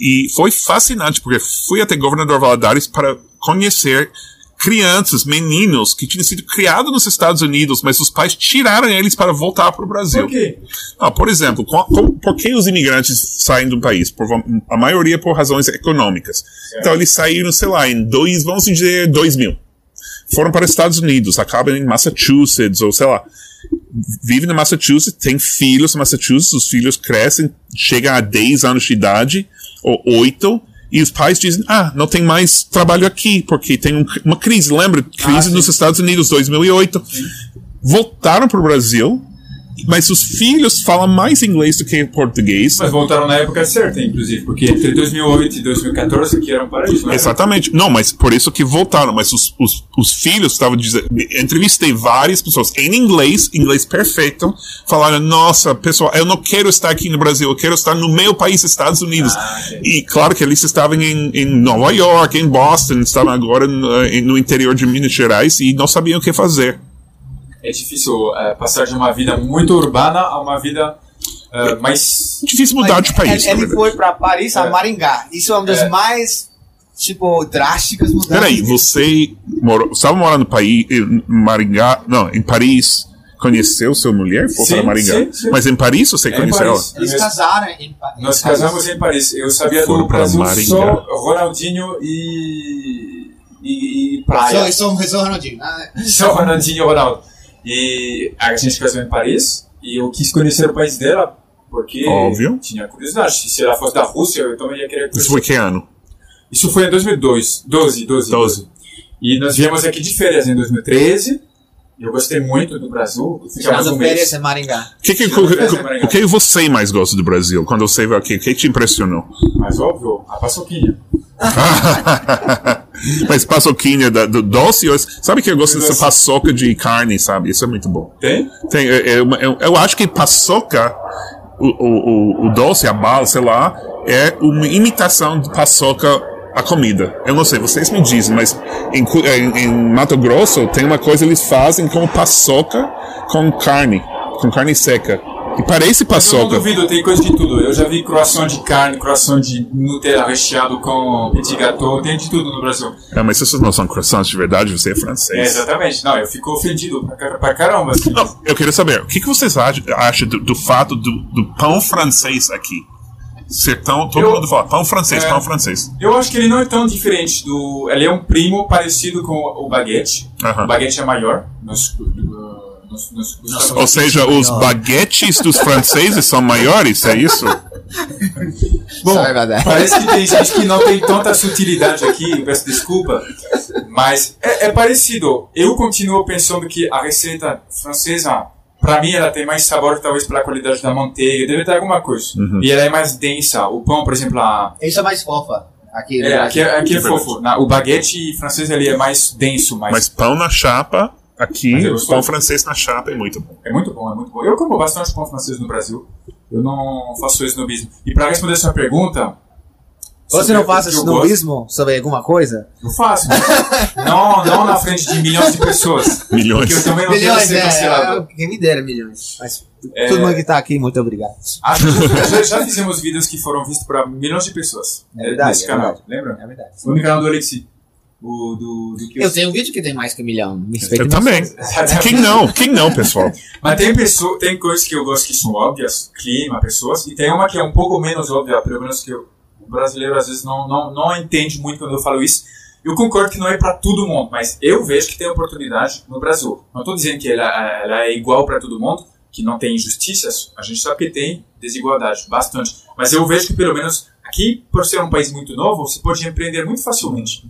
E foi fascinante porque fui até Governador Valadares para conhecer crianças, meninos que tinham sido criados nos Estados Unidos, mas os pais tiraram eles para voltar para o Brasil. Por quê? Ah, por exemplo, com- com- por que os imigrantes saem do país? Por, a maioria por razões econômicas. Então eles saíram, sei lá, em dois, vamos dizer, dois mil. foram para os Estados Unidos, acabam em Massachusetts, ou sei lá. Vivem no Massachusetts, têm filhos no Massachusetts, os filhos crescem, chegam a 10 anos de idade, ou 8, e os pais dizem, ah, não tem mais trabalho aqui, porque tem um- uma crise. Lembra? Crise sim. nos Estados Unidos, 2008. Voltaram para o Brasil, mas os filhos falam mais inglês do que português. Mas voltaram na época certa, inclusive, porque entre 2008 e 2014 aqui era um paraíso, né? Exatamente. Não, mas por isso que voltaram. Mas os, os, os filhos estavam dizendo. Entrevistei várias pessoas em inglês, inglês perfeito, falaram: Nossa, pessoal, eu não quero estar aqui no Brasil, eu quero estar no meu país, Estados Unidos. Ah, e claro que eles estavam em, em Nova York, em Boston, estavam agora no, no interior de Minas Gerais e não sabiam o que fazer. É difícil é, passar de uma vida muito urbana a uma vida é, mais. Difícil mudar de país. Ele, ele foi pra Paris, a É. Maringá. Isso é uma das É. mais, tipo, drásticas mudanças. Peraí, você morou, estava morando no país, em Maringá, não, em Paris, conheceu sua mulher? Foi Sim, para Maringá. sim, sim. Mas em Paris você É em conheceu Paris. Eles Mesmo. casaram em, Pa- em Nós Paris. casamos em Paris. Eu sabia Foram do Brasil Maringá. só Ronaldinho e. e, e Praia. Sou, sou, sou Ronaldinho. né? Só Ronaldinho e Ronaldo. E a gente casou em Paris e eu quis conhecer o país dela porque Óbvio. tinha curiosidade. Se ela fosse da Rússia, eu também ia querer Isso conhecer. foi que ano? Isso foi em 2002, 12, 12, 12. E nós viemos aqui de férias em 2013. e Eu gostei muito do Brasil. Tirando um férias mês. em Maringá. O que, que, o, o que você mais gosta do Brasil? Quando você veio aqui, o que te impressionou? Mas óbvio, a paçoquinha. Mas paçoquinha da- do doce, eu- sabe que eu gosto dessa paçoca de carne, sabe? Isso é muito bom. Tem? Tem, é- é uma- eu, eu acho que paçoca, o, o, o, doce, a bala, sei lá, é uma imitação de paçoca a comida. Eu não sei, vocês me dizem, mas em, em, em Mato Grosso tem uma coisa que eles fazem como paçoca com carne, com carne seca. E parece Eu não paçoca. duvido, tem coisa de tudo. Eu já vi croissant de carne, croissant de Nutella recheado com petit gâteau, tem de tudo no Brasil. É, mas essas não são croissants de verdade, você é É, francês. exatamente. Não, eu fico ofendido pra, car- pra caramba. Assim. Não, eu queria saber, o que, que vocês acham, do, do fato do, do pão francês aqui? Ser tão. Todo Eu- mundo fala, pão francês, É. pão francês. Eu acho que ele não é tão diferente do. Ele é um primo parecido com o baguete. O baguete é maior. Uh, nos, nos, nos- Ou seja, os baguetes dos franceses são maiores, é isso? Bom, parece que tem gente que não tem tanta sutilidade aqui, peço desculpa, mas é, é parecido. Eu continuo pensando que a receita francesa, pra mim, ela tem mais sabor, talvez pela qualidade da manteiga, deve ter alguma coisa. E ela é mais densa. O pão, por exemplo, a, Isso é mais fofa. Aqui, é, aqui, é- aqui é É fofo. Na- o baguete francês ele é mais denso, mais Mas pão na chapa, aqui, é gostoso. pão francês na chapa é muito bom. É muito bom, é muito bom. Eu como bastante pão francês no Brasil. Eu não faço snobismo. E para responder a sua pergunta. Você não o faz snobismo sobre alguma coisa? Eu faço. não, não na frente de milhões de pessoas. Milhões. Porque eu também não quero Milhões, ser é, é, Quem me dera milhões. Mas É. todo mundo que tá aqui, muito obrigado. Acho que já, já fizemos vídeos que foram vistos para milhões de pessoas. É verdade, Nesse é canal, verdade. lembra? É verdade. Foi no canal do Alexi. O do, do que Eu tenho um vídeo que tem mais que um milhão. Eu também. Quem não? Quem não, pessoal? Mas tem, pessoa, tem coisas que eu gosto que são óbvias, clima, pessoas, e tem uma que é um pouco menos óbvia, pelo menos que eu- o brasileiro às vezes não, não, não entende muito quando eu falo isso. Eu concordo que não é para todo mundo, mas eu vejo que tem oportunidade no Brasil. Não estou dizendo que ela, ela é igual para todo mundo, que não tem injustiças, a gente sabe que tem desigualdade, bastante. Mas eu vejo que pelo menos aqui, por ser um país muito novo, você pode empreender muito facilmente.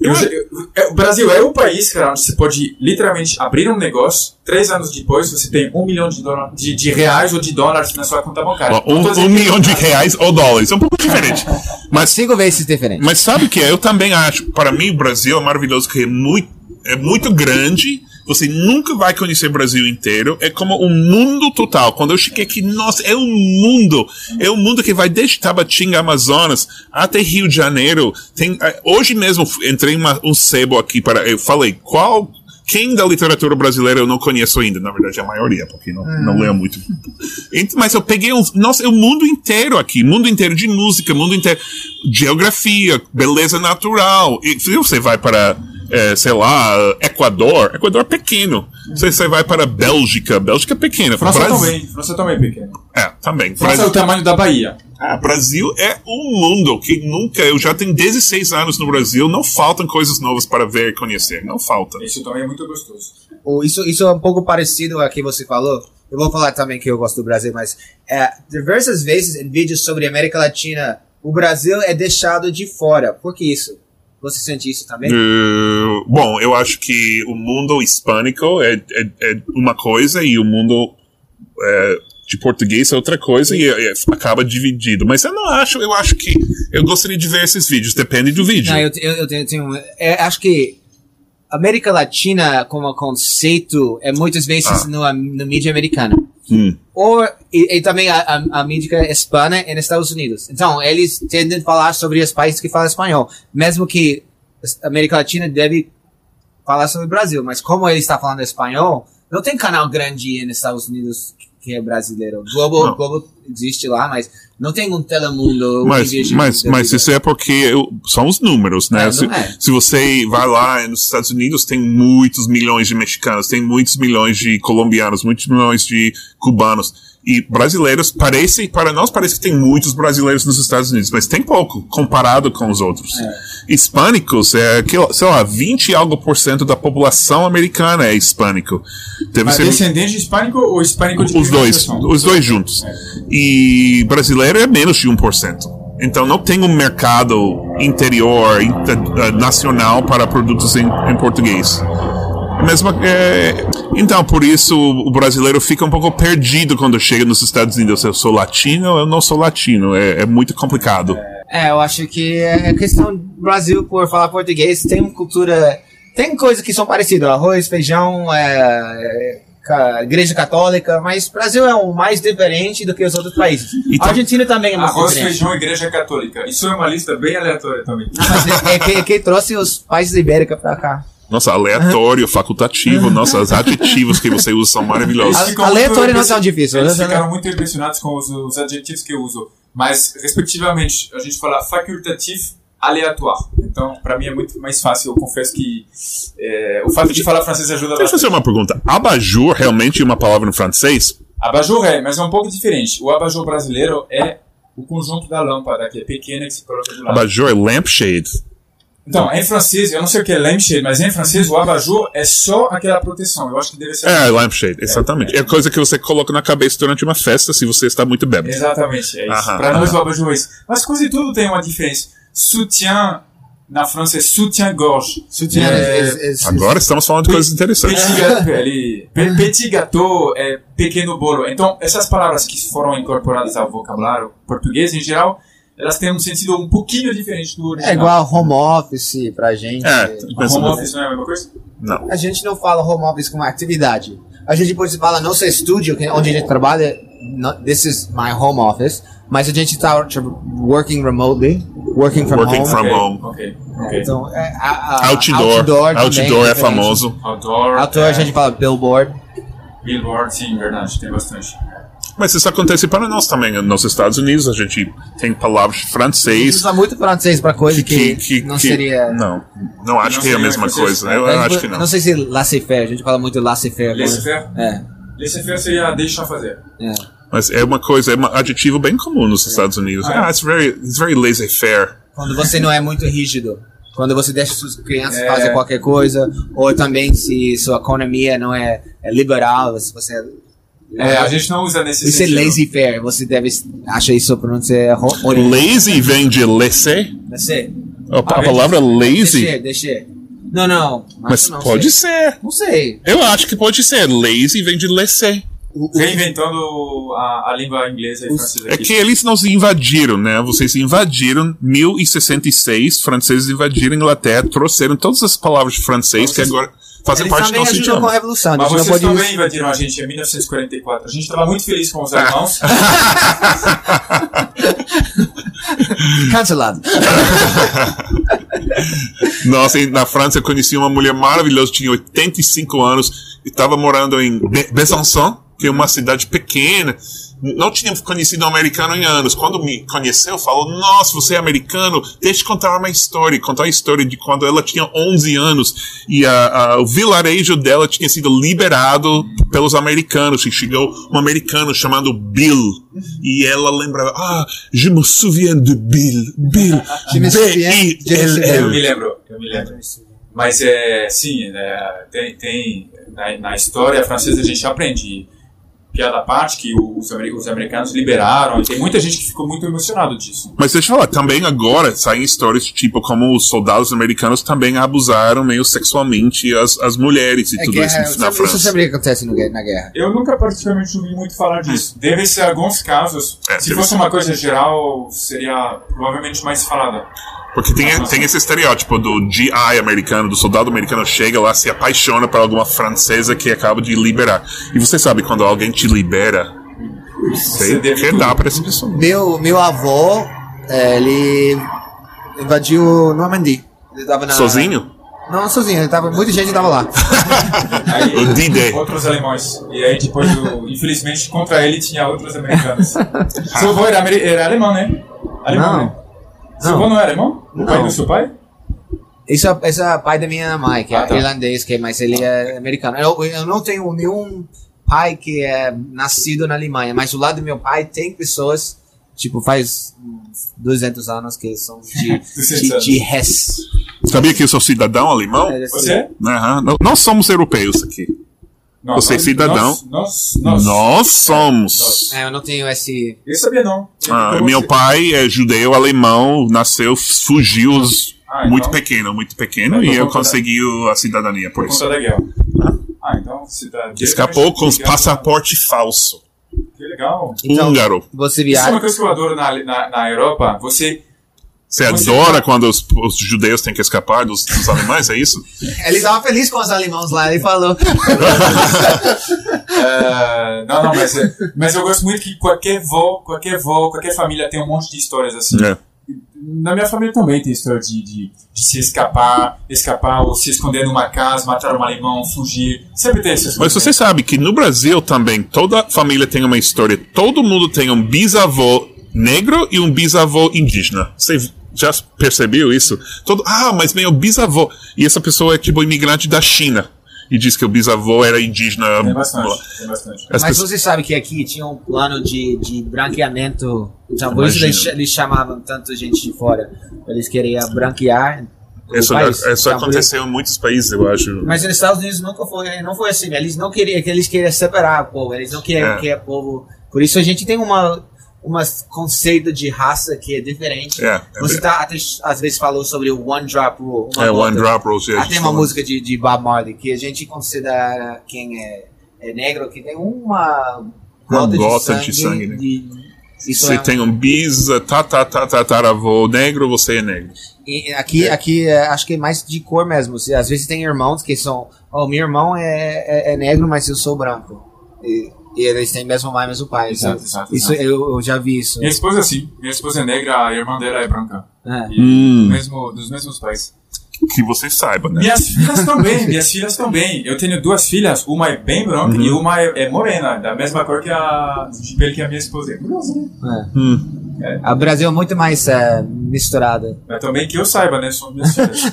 Eu já- eu- é, o Brasil é o país, cara, onde você pode literalmente abrir um negócio, três anos depois você tem um milhão de, dola- de, de reais ou de dólares na sua conta bancária. Ó, Um, tô dizendo um milhão de reais ou dólares. É um pouco diferente. Mas Cinco vezes diferente. Mas sabe o que é? Eu também acho, para mim, o Brasil é maravilhoso, que é muito, é muito grande. Você nunca vai conhecer o Brasil inteiro. É como um mundo total. Quando eu cheguei aqui, nossa, é um mundo. É um mundo que vai desde Tabatinga, Amazonas, até Rio de Janeiro. Tem, eh, hoje mesmo entrei uma- um sebo aqui para. Eu falei, qual. Quem da literatura brasileira eu não conheço ainda? Na verdade, a maioria, porque não, não leio muito. Mas eu peguei um. Nossa, é o mundo inteiro aqui. Mundo inteiro de música, mundo inteiro. Geografia, beleza natural. E você vai para é, sei lá, Equador. Equador é pequeno. Você, você vai para Bélgica. Bélgica é pequena. França Brasil- também. França também é pequena. É, também. França é Brasil, o tamanho da Bahia. ah, Brasil é um mundo que nunca. Eu já tenho 16 anos no Brasil. Não faltam coisas novas para ver e conhecer. Não falta. Isso também é muito gostoso. Isso, isso é um pouco parecido a que você falou. Eu vou falar também que eu gosto do Brasil, mas é, diversas vezes em vídeos sobre América Latina, o Brasil é deixado de fora. Por que isso? Você sente isso também? Uh, bom, eu acho que o mundo hispânico é, é, é uma coisa e o mundo é, de português é outra coisa e, é, acaba dividido. Mas eu não acho, eu acho que eu gostaria de ver esses vídeos, depende do vídeo. Não, eu, eu, eu tenho, tenho- é, acho que América Latina como conceito é muitas vezes Ah. no, no mídia americana. Hum. Ou, e, e também a, a, a mídia hispana nos Estados Unidos. Então, eles tendem a falar sobre os países que falam espanhol. Mesmo que a América Latina deve falar sobre o Brasil. Mas como ele está falando espanhol, não tem canal grande nos Estados Unidos que é brasileiro. Globo, Não. Globo existe lá, mas não tem um telemundo. Mas, mas, mas isso é porque eu- são os números, né? É, se, é. se você vai lá nos Estados Unidos, tem muitos milhões de mexicanos, tem muitos milhões de colombianos, muitos milhões de cubanos. E brasileiros, parece, para nós parece que tem muitos brasileiros nos Estados Unidos, mas tem pouco, comparado com os outros. Hispânicos, é, que, sei lá, 20 e algo por cento da população americana é hispânico. Deve ser descendente hispânico ou hispânico de os dois, os dois juntos. E brasileiro é menos de 1%. Então não tem um mercado interior, inter- eh, nacional para produtos em, em português. Mesmo, é, então, por isso o brasileiro fica um pouco perdido quando chega nos Estados Unidos. Eu sou latino, eu não sou latino. É, é muito complicado. É, eu acho que é questão do Brasil, por falar português, tem uma cultura. Tem coisas que são parecidas, arroz, feijão, é, é, ca- igreja católica, mas o Brasil é o mais diferente do que os outros países. Então- a Argentina também é muito Arroz, diferente. feijão, igreja católica. Isso é uma lista bem aleatória também. Mas é, é que, que trouxe os países ibéricos pra cá. Nossa, aleatório, facultativo, nossas adjetivos que você usa são maravilhosos. Aleatório muito não é tão difícil, Eles né? ficaram muito impressionados com os, os adjetivos que eu uso. Mas, respectivamente, a gente fala facultativo, aleatório. Então, para mim é muito mais fácil. Eu confesso que é, o fato de falar francês ajuda Deixa eu fazer uma pergunta. Abajur realmente é uma palavra em francês? Abajur é, mas é um pouco diferente. O abajur brasileiro é o conjunto da lâmpada, que é pequena, que se coloca do lado. Abajur é lampshade. Então, em francês, eu não sei o que é lampshade, mas em francês o abajur é só aquela proteção. Eu acho que deve ser. É, lampshade, exatamente. É coisa que você coloca na cabeça durante uma festa se você está muito bêbado. Exatamente, é isso. Para nós o abajur é isso. Mas quase tudo tem uma diferença. Soutien, na França, é soutien-gorge. Soutien é, é- é- Agora estamos falando de coisas interessantes. Petit petit gâteau é pequeno bolo. Então, essas palavras que foram incorporadas ao vocabulário português em geral, elas têm um sentido um pouquinho diferente do original. é igual home office pra gente. É, A home office não é a mesma coisa? Não. A gente não fala home office como atividade. A gente pode falar nosso estúdio, que- onde a gente trabalha, this is my home office, mas a gente está working remotely, working from Working home. from- Ok, home. Ok, ok. Então, é, a, a, Outdoor. também Outdoor é famoso. Outdoor, Outdoor é, a gente fala billboard. billboard, sim, verdade, tem bastante. Mas isso acontece para nós também. Nos Estados Unidos a gente tem palavras A gente francês usa muito francês pra coisa que, não seria... Não, não acho Não que é a mesma coisa. Eu É, acho que não. Não sei se laissez-faire, a gente fala muito laissez-faire. Laissez-faire? É, Laissez-faire seria deixa fazer. é. Mas é uma coisa, é um adjetivo bem comum nos Estados Unidos. Ah, é? Ah, it's very, it's very laissez-faire. Quando você não é muito rígido. Quando você deixa suas crianças É. fazer qualquer coisa, ou também se sua economia não é, é liberal, se você É, a gente não usa nesse Isso é sentido. laissez-faire, você deve achar isso pronunciar original. Lazy vem de laisser. Deixa, A, a palavra lazy. deixa, deixa. Não, não. Mas não, pode sei. ser. Não sei. Eu acho que pode ser. Lazy vem de laisser. O- o- Reinventando a, a língua inglesa e Os- francesa. É aqui. que eles nos invadiram, né? Vocês invadiram 1066, franceses invadiram a Inglaterra, trouxeram todas as palavras de francês que agora Eles parte do nosso ajudam com a idioma. revolução. A Mas vocês pode... também invadiram a gente em 1944. A gente estava muito feliz com os alemãos. Cancelado. Nossa, na França eu conheci uma mulher maravilhosa, tinha 85 anos, e estava morando em Be Besançon. Que é uma cidade pequena. Não tinha conhecido um americano em anos. Quando me conheceu, falou: Nossa, você é americano? Deixa eu contar uma história. Contar a história de quando ela tinha 11 anos e a, a, o vilarejo dela tinha sido liberado pelos americanos. E chegou um americano chamado Bill. E ela lembrava: Ah, je me souviens de Bill. Bill. Je me souviens, je me Eu B-I-L-L. me lembro, eu me lembro. Mas é, sim, é, tem, tem na, na história francesa a gente aprende piada à parte que os, os americanos liberaram. E tem muita gente que ficou muito emocionado disso. Mas deixa eu falar, também agora saem histórias tipo como os soldados americanos também abusaram meio sexualmente as, as mulheres e É tudo guerra, isso na isso França. sempre acontece no na guerra. Eu nunca particularmente ouvi muito falar disso. Deve ser alguns casos. É, Se fosse ser. uma coisa geral, seria provavelmente mais falada. Porque tem, tem esse estereótipo do GI americano, do soldado americano chega lá, se apaixona por alguma francesa que acaba de liberar. E você sabe, quando alguém te libera, você Você dar pra essa pessoa. Meu, meu avô, é, ele invadiu Normandy. Ele tava na... Sozinho? Não, sozinho. Ele tava, muita gente tava lá. Aí, O D-Day. outros alemães. E aí depois, o- infelizmente, contra ele tinha outros americanos. Seu avô era, era alemão, né? Alemão, Não. né? Seu Não. avô não é alemão? O pai do seu pai? Isso é, esse é o pai da minha mãe, que é Ah, tá. irlandês, que, mas ele é americano. Eu, eu não tenho nenhum pai que é nascido na Alemanha, mas do lado do meu pai tem pessoas, tipo, faz uns 200 anos que são de, 200 de, de Hesse. Sabia que eu sou cidadão alemão? É, Você? Aham. Não- Nós somos europeus aqui. Não, Você é cidadão? Nós, nós, nós. Nós somos. É, eu não tenho esse... Eu sabia não. Ah, Como meu você- pai é judeu alemão, nasceu, fugiu Ah, muito então- pequeno, muito pequeno, Então, e eu consegui a cidadania por Por isso. da. Ah, então tá. Escapou com os passaporte falso. Que legal. Então, Húngaro. Você Isso é uma viaja... coisa que eu adoro na, na, na Europa. Você. Você adora tá- quando os, os judeus têm que escapar dos, dos alemães, é isso? Ele tava feliz com os alemãos lá, ele falou... É, não, não, mas, mas eu gosto muito que qualquer vó, qualquer vó, qualquer família tem um monte de histórias assim. É. Na minha família também tem história de, de, de se escapar, escapar ou se esconder numa casa, matar um alemão, fugir. Sempre tem essas Mas você sabe que no Brasil também toda família tem uma história. Todo mundo tem um bisavô negro e um bisavô indígena. Você já percebeu isso? Todo, ah, mas meu bisavô. E essa pessoa é tipo imigrante da China. E diz que o bisavô era indígena. Tem bastante, tem bastante. As Mas pessoas- você sabe que aqui tinha um plano de, de branqueamento. Então, por isso eles, eles chamavam tanta gente de fora. Eles queriam branquear. Isso, país. isso Então, aconteceu em muitos países, eu acho. Mas nos Estados Unidos nunca foi, não foi assim. Eles não queriam, que eles queriam separar o povo. Eles não queriam É. que o povo. Por isso a gente tem uma, uma conceito de raça que é diferente. É, é Você tá, até, às vezes falou sobre o one drop rule. uma É, gota. One Drop Rose. a Ah, gente tem uma falou. música de, de Bob Marley que a gente considera quem é, é negro que tem uma gota, gota de de sangue. sangue, né? de- Você é um- tem um bis, tá, tá, tá, tá, tataravô negro, você é negro. E aqui, aqui é, acho que é mais de cor mesmo. Às vezes tem irmãos que são. Oh, meu irmão é, é, é negro, mas eu sou branco. E, e eles têm mesmo mãe, mesmo pai. Exato, Isso- exato, Isso, exato. eu, eu já vi isso. Minha esposa sim. Minha esposa é negra, a irmã dela é branca. É. E Hum. mesmo, dos mesmos pais. Que você saiba, né? Minhas filhas também, minhas filhas também. Eu tenho duas filhas, uma é bem branca e uma é, é morena, da mesma cor que a de pele que a minha esposa. É curioso, né? É. Hum. O Brasil é muito mais é, misturado. Mas também que eu saiba, né? São minhas filhas.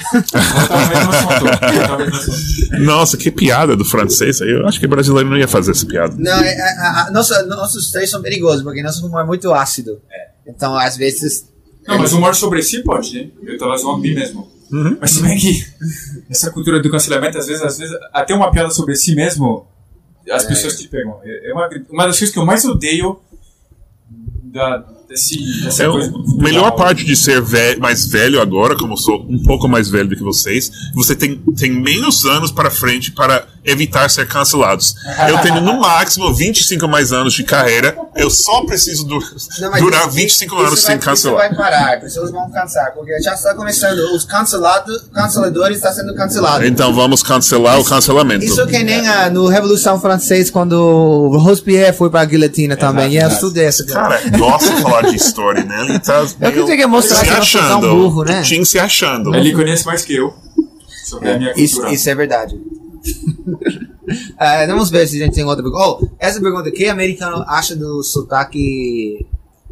Assunto. Nossa, que piada do francês. Eu acho que brasileiro não ia fazer essa piada. Não, é, é, é, nossa, nossos três são perigosos, porque nosso humor é muito ácido. Então, às vezes. Não, mas humor sobre si pode, né? Eu tava zoando mim mesmo. Uhum. Mas se bem que essa cultura do cancelamento, às vezes, às vezes, até uma piada sobre si mesmo, as pessoas te pegam. É é uma, uma das coisas que eu mais odeio da, desse, dessa É coisa. a melhor parte de ser ve- mais velho agora, como eu sou um pouco mais velho do que vocês, você tem, tem menos anos para frente para evitar ser cancelados. Eu tenho no máximo 25 mais anos de carreira, eu só preciso du- Não, durar isso- 25 isso anos vai, sem cancelar. Isso vai parar, as pessoas vão cansar, porque já está começando. Os cancelados, canceladores estão sendo cancelados. Então vamos cancelar o cancelamento. Isso que nem a, no Revolução Francesa, quando Robespierre foi para a guilhotina também. E eu exato. estudei essa Cara, gosta de falar de história, né? Ele tá Eu que tenho que mostrar se que achando. burro, né? O Tim se achando. Ele conhece mais que eu sobre a minha Isso, isso é verdade. Ah, vamos ver se a gente tem outra pergunta. Oh, essa pergunta, o que americano acha do sotaque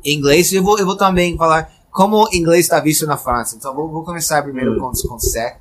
inglês? Eu vou, eu vou também falar como inglês está visto na França. Então, vou, vou começar primeiro com, com o Seth,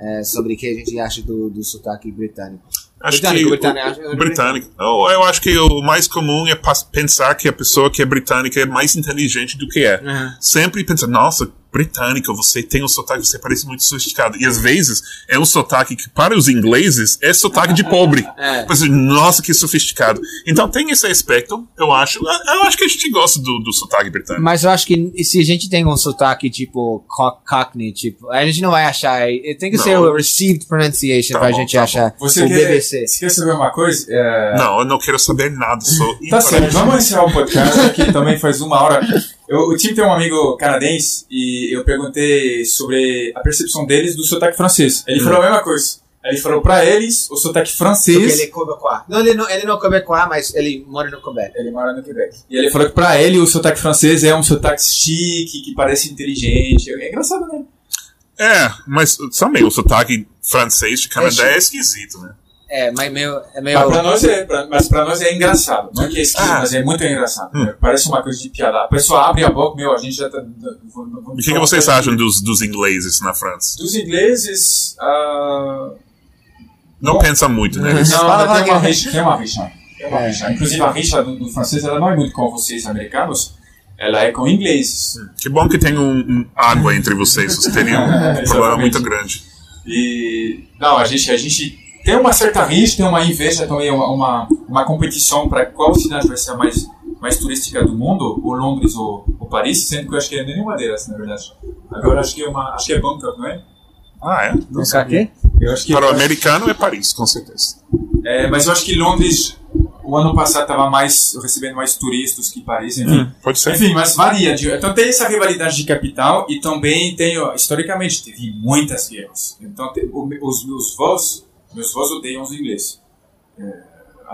eh, sobre o que a gente acha do, do sotaque britânico. Acho Britânico, que britânico, o, britânico. Não, eu acho que o mais comum é pensar que a pessoa que é britânica é mais inteligente do que é. Uhum. Sempre pensa, nossa, britânica, você tem um sotaque, você parece muito sofisticado. E às vezes é um sotaque que para os ingleses é sotaque de pobre. É. Nossa, que sofisticado. Então tem esse aspecto, eu acho. Eu acho que a gente gosta do, do sotaque britânico. Mas eu acho que se a gente tem um sotaque tipo co- Cockney, tipo, a gente não vai achar. Tem que Não. ser o received pronunciation Tá pra bom, gente tá achar Você o quer, BBC. você quer saber uma coisa? É, Não, eu não quero saber nada. Sou Tá certo, vamos encerrar o podcast aqui também faz uma hora. Eu, o time tem um amigo canadense e eu perguntei sobre a percepção deles do sotaque francês. Ele falou a mesma coisa. Ele falou pra eles o sotaque Porque francês. ele é quebecois. Não, ele não, ele não é quebecois, mas ele mora no Quebec. Ele mora no Quebec. E ele falou que pra ele o sotaque francês é um sotaque chique, que parece inteligente. É engraçado, né? É, mas também o sotaque francês de Canadá É é esquisito, né? É, mas meio. É meio. Mas pra nós é, pra- mas pra nós é engraçado. Não é que é esquisito, Ah. mas é muito engraçado. Hum. Parece uma coisa de piada. A pessoa abre a boca, meu, a gente já tá. O que, que vocês acham dos, dos ingleses na França? Dos ingleses. ah, Não Bom. pensa muito, né? Não, Fala, mas tem uma rixa. Tem uma rixa. Tem uma É. rixa. Inclusive, a rixa do, do francês ela não é muito com vocês, americanos. Ela é com ingleses. Que bom que tem um, um água entre vocês. Vocês teriam um problema muito grande. E. Não, a gente, a gente tem uma certa rixa, tem uma inveja também, uma, uma, uma competição para qual cidade vai ser a mais, mais turística do mundo, ou Londres ou, ou Paris, sendo que eu acho que é nenhuma delas, na verdade. Agora acho que é, uma, acho que é Bangkok, não é? Ah, é? Não sabe Eu acho que Para o americano é Paris, com certeza. é, mas eu acho que Londres, o ano passado, estava mais recebendo mais turistas que Paris, enfim. Pode ser. Enfim, mas varia. de- Então tem essa rivalidade de capital e também tem, historicamente, teve muitas guerras. Então os meus vós, meus vós odeiam os ingleses. É,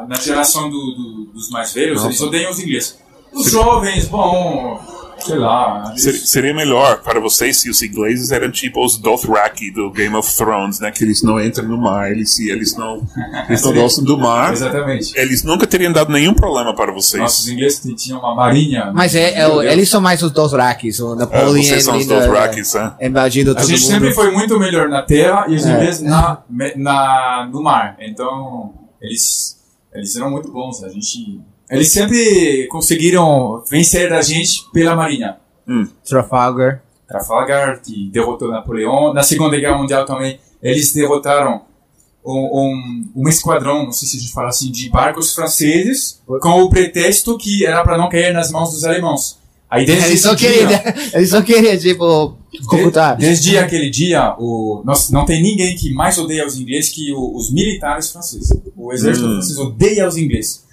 na geração do- do- dos mais velhos, Nossa. eles odeiam os ingleses. Os jovens, bom, sei lá. eles- Seria melhor para vocês se os ingleses eram tipo os Dothraki do Game of Thrones, né? Que eles não entram no mar, eles, eles não, eles não gostam do mar. Exatamente. Eles nunca teriam dado nenhum problema para vocês. Nossa, os ingleses tinham uma marinha. Mas é, é eles são mais os Dothrakis, o Ah, Napoleon vocês são os Dothrakis, né? é, invadindo A gente mundo. sempre foi muito melhor na terra e os É. ingleses na, na, no mar. Então, eles, eles eram muito bons. A gente, eles sempre conseguiram vencer a gente pela marinha. Trafalgar. Trafalgar, que derrotou Napoleão. Na Segunda Guerra Mundial também, eles derrotaram um, um, um esquadrão, não sei se a gente fala assim, de barcos franceses, com o pretexto que era para não cair nas mãos dos alemãos. Aí desde Eles só queriam, eles só queriam, tipo, computar. de- Desde aquele dia, o, nós, não tem ninguém que mais odeia os ingleses que o- os militares franceses. O exército Hum. francês odeia os ingleses.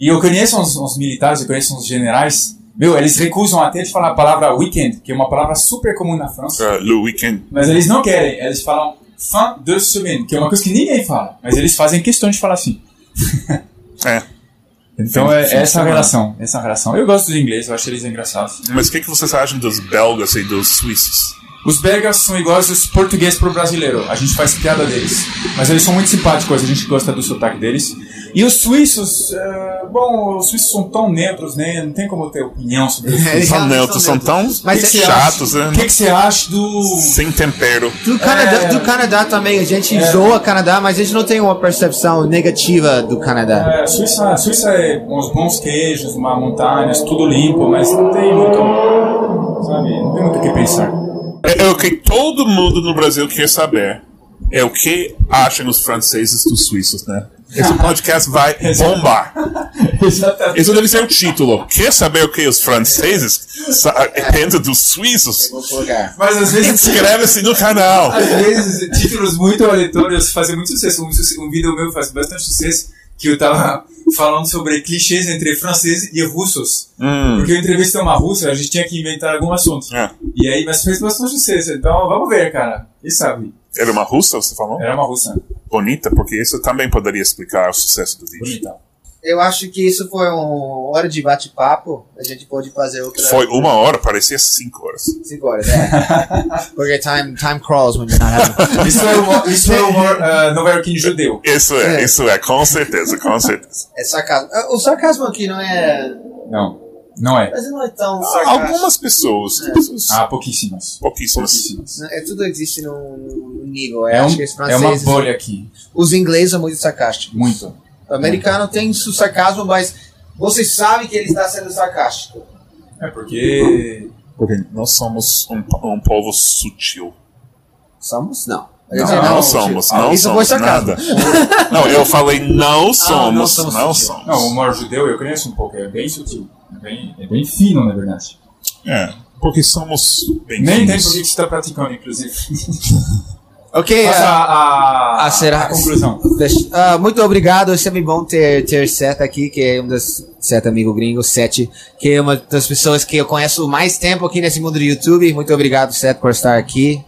E eu conheço uns, uns militares, eu conheço uns generais, meu, eles recusam até de falar a palavra weekend, que é uma palavra super comum na França. Uh, le weekend. Mas eles não querem, eles falam fin de semaine, que é uma coisa que ninguém fala. Mas eles fazem questão de falar assim. É. Então Fim- é fim essa relação, essa relação. Eu gosto dos ingleses, eu acho eles engraçados. Mas o que, que vocês acham dos belgas e dos suíços? Os belgas são iguais os portugueses pro brasileiro. A gente faz piada deles. Mas eles são muito simpáticos, a gente gosta do sotaque deles. E os suíços, é, bom, os suíços são tão neutros, né? Não tem como eu ter opinião sobre os Eles suíços. São neutros, são tão. Mas Que que chatos, acha- né? O que, que você acha do. Sem tempero. Do Canadá, É. do Canadá também, a gente É. zoa o Canadá, mas a gente não tem uma percepção negativa do Canadá. É, a Suíça, Suíça é uns bons queijos, uma montanhas, tudo limpo, mas não tem muito. Sabe? Não tem muito o que pensar. É, é o que todo mundo no Brasil quer saber. É o que acham os franceses dos suíços, né? Esse podcast vai bombar. Exatamente. Isso deve ser o título. Quer saber o que os franceses sa- pensam dos suíços? Mas às vezes. Inscreve-se no canal. Às vezes, títulos muito aleatórios fazem muito sucesso. Um, um vídeo meu faz bastante sucesso que eu tava falando sobre clichês entre franceses e russos. Hum, Porque eu entrevistei uma russa, a gente tinha que inventar algum assunto. é. E aí, mas fez bastante sucesso. Então, vamos ver, cara. Quem sabe? Era uma russa, você falou? Era uma russa. Bonita, porque isso também poderia explicar o sucesso do vídeo. Bonita. Eu acho que isso foi uma hora de bate-papo. A gente pode fazer outra. Foi uma hora, parecia cinco horas. Cinco horas, é. Porque time, time crawls when you're not having. Isso é humor, isso é humor uh, nova-iorquino judeu. Isso é, É. isso é, com certeza, com certeza. É sarcasmo. O sarcasmo aqui não é. Não, não é. Mas não é tão sarcástico. Algumas pessoas, pessoas Ah, pouquíssimas. pouquíssimas. Pouquíssimas. É, tudo existe num num nível. Eu É, um, acho que os é uma bolha aqui. Os ingleses são muito sarcásticos. Muito. O americano tem seu sarcasmo, mas você sabe que ele está sendo sarcástico. É porque. Porque nós somos um, um povo sutil. Somos? Não. Não, disse, não, somos, não Isso somos foi sarcasmo. nada. Não, eu falei não somos, somos não sutil. somos. Não, o humor judeu eu conheço um pouco, é bem sutil. É bem, é bem fino, na verdade. É, porque somos bem Nem tem finos. por que você está praticando, inclusive. Ok, Mas ah, a, a, ah, será- a conclusão. Ah, muito obrigado, é sempre bom ter, ter Seth aqui, que é um dos Seth amigo gringo, Seth, que é uma das pessoas que eu conheço mais tempo aqui nesse mundo do YouTube. Muito obrigado, Seth, por estar aqui.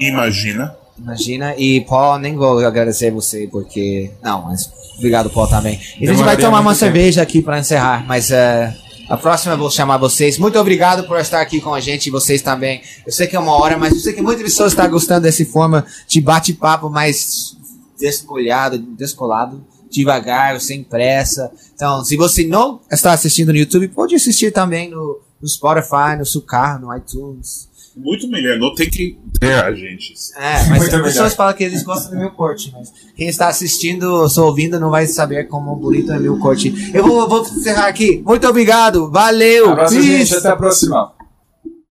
Imagina. Imagina. E Paul, nem vou agradecer você, porque. Não, mas obrigado, Paul, também. E a gente vai tomar uma tempo. cerveja aqui para encerrar, mas eh, a próxima eu vou chamar vocês. Muito obrigado por estar aqui com a gente e vocês também. Eu sei que é uma hora, mas eu sei que muitas pessoas estão gostando dessa forma de bate-papo mais descolhado, descolado, devagar, sem pressa. Então, se você não está assistindo no YouTube, pode assistir também no, no Spotify, no seu carro, no iTunes. Muito melhor, não tem que ver a gente. É, mas Muito as pessoas melhor. falam que eles gostam do meu corte, mas quem está assistindo ou só ouvindo não vai saber como bonito é meu corte. Eu vou, vou encerrar aqui. Muito obrigado, valeu, Abraço, gente. Até a próxima.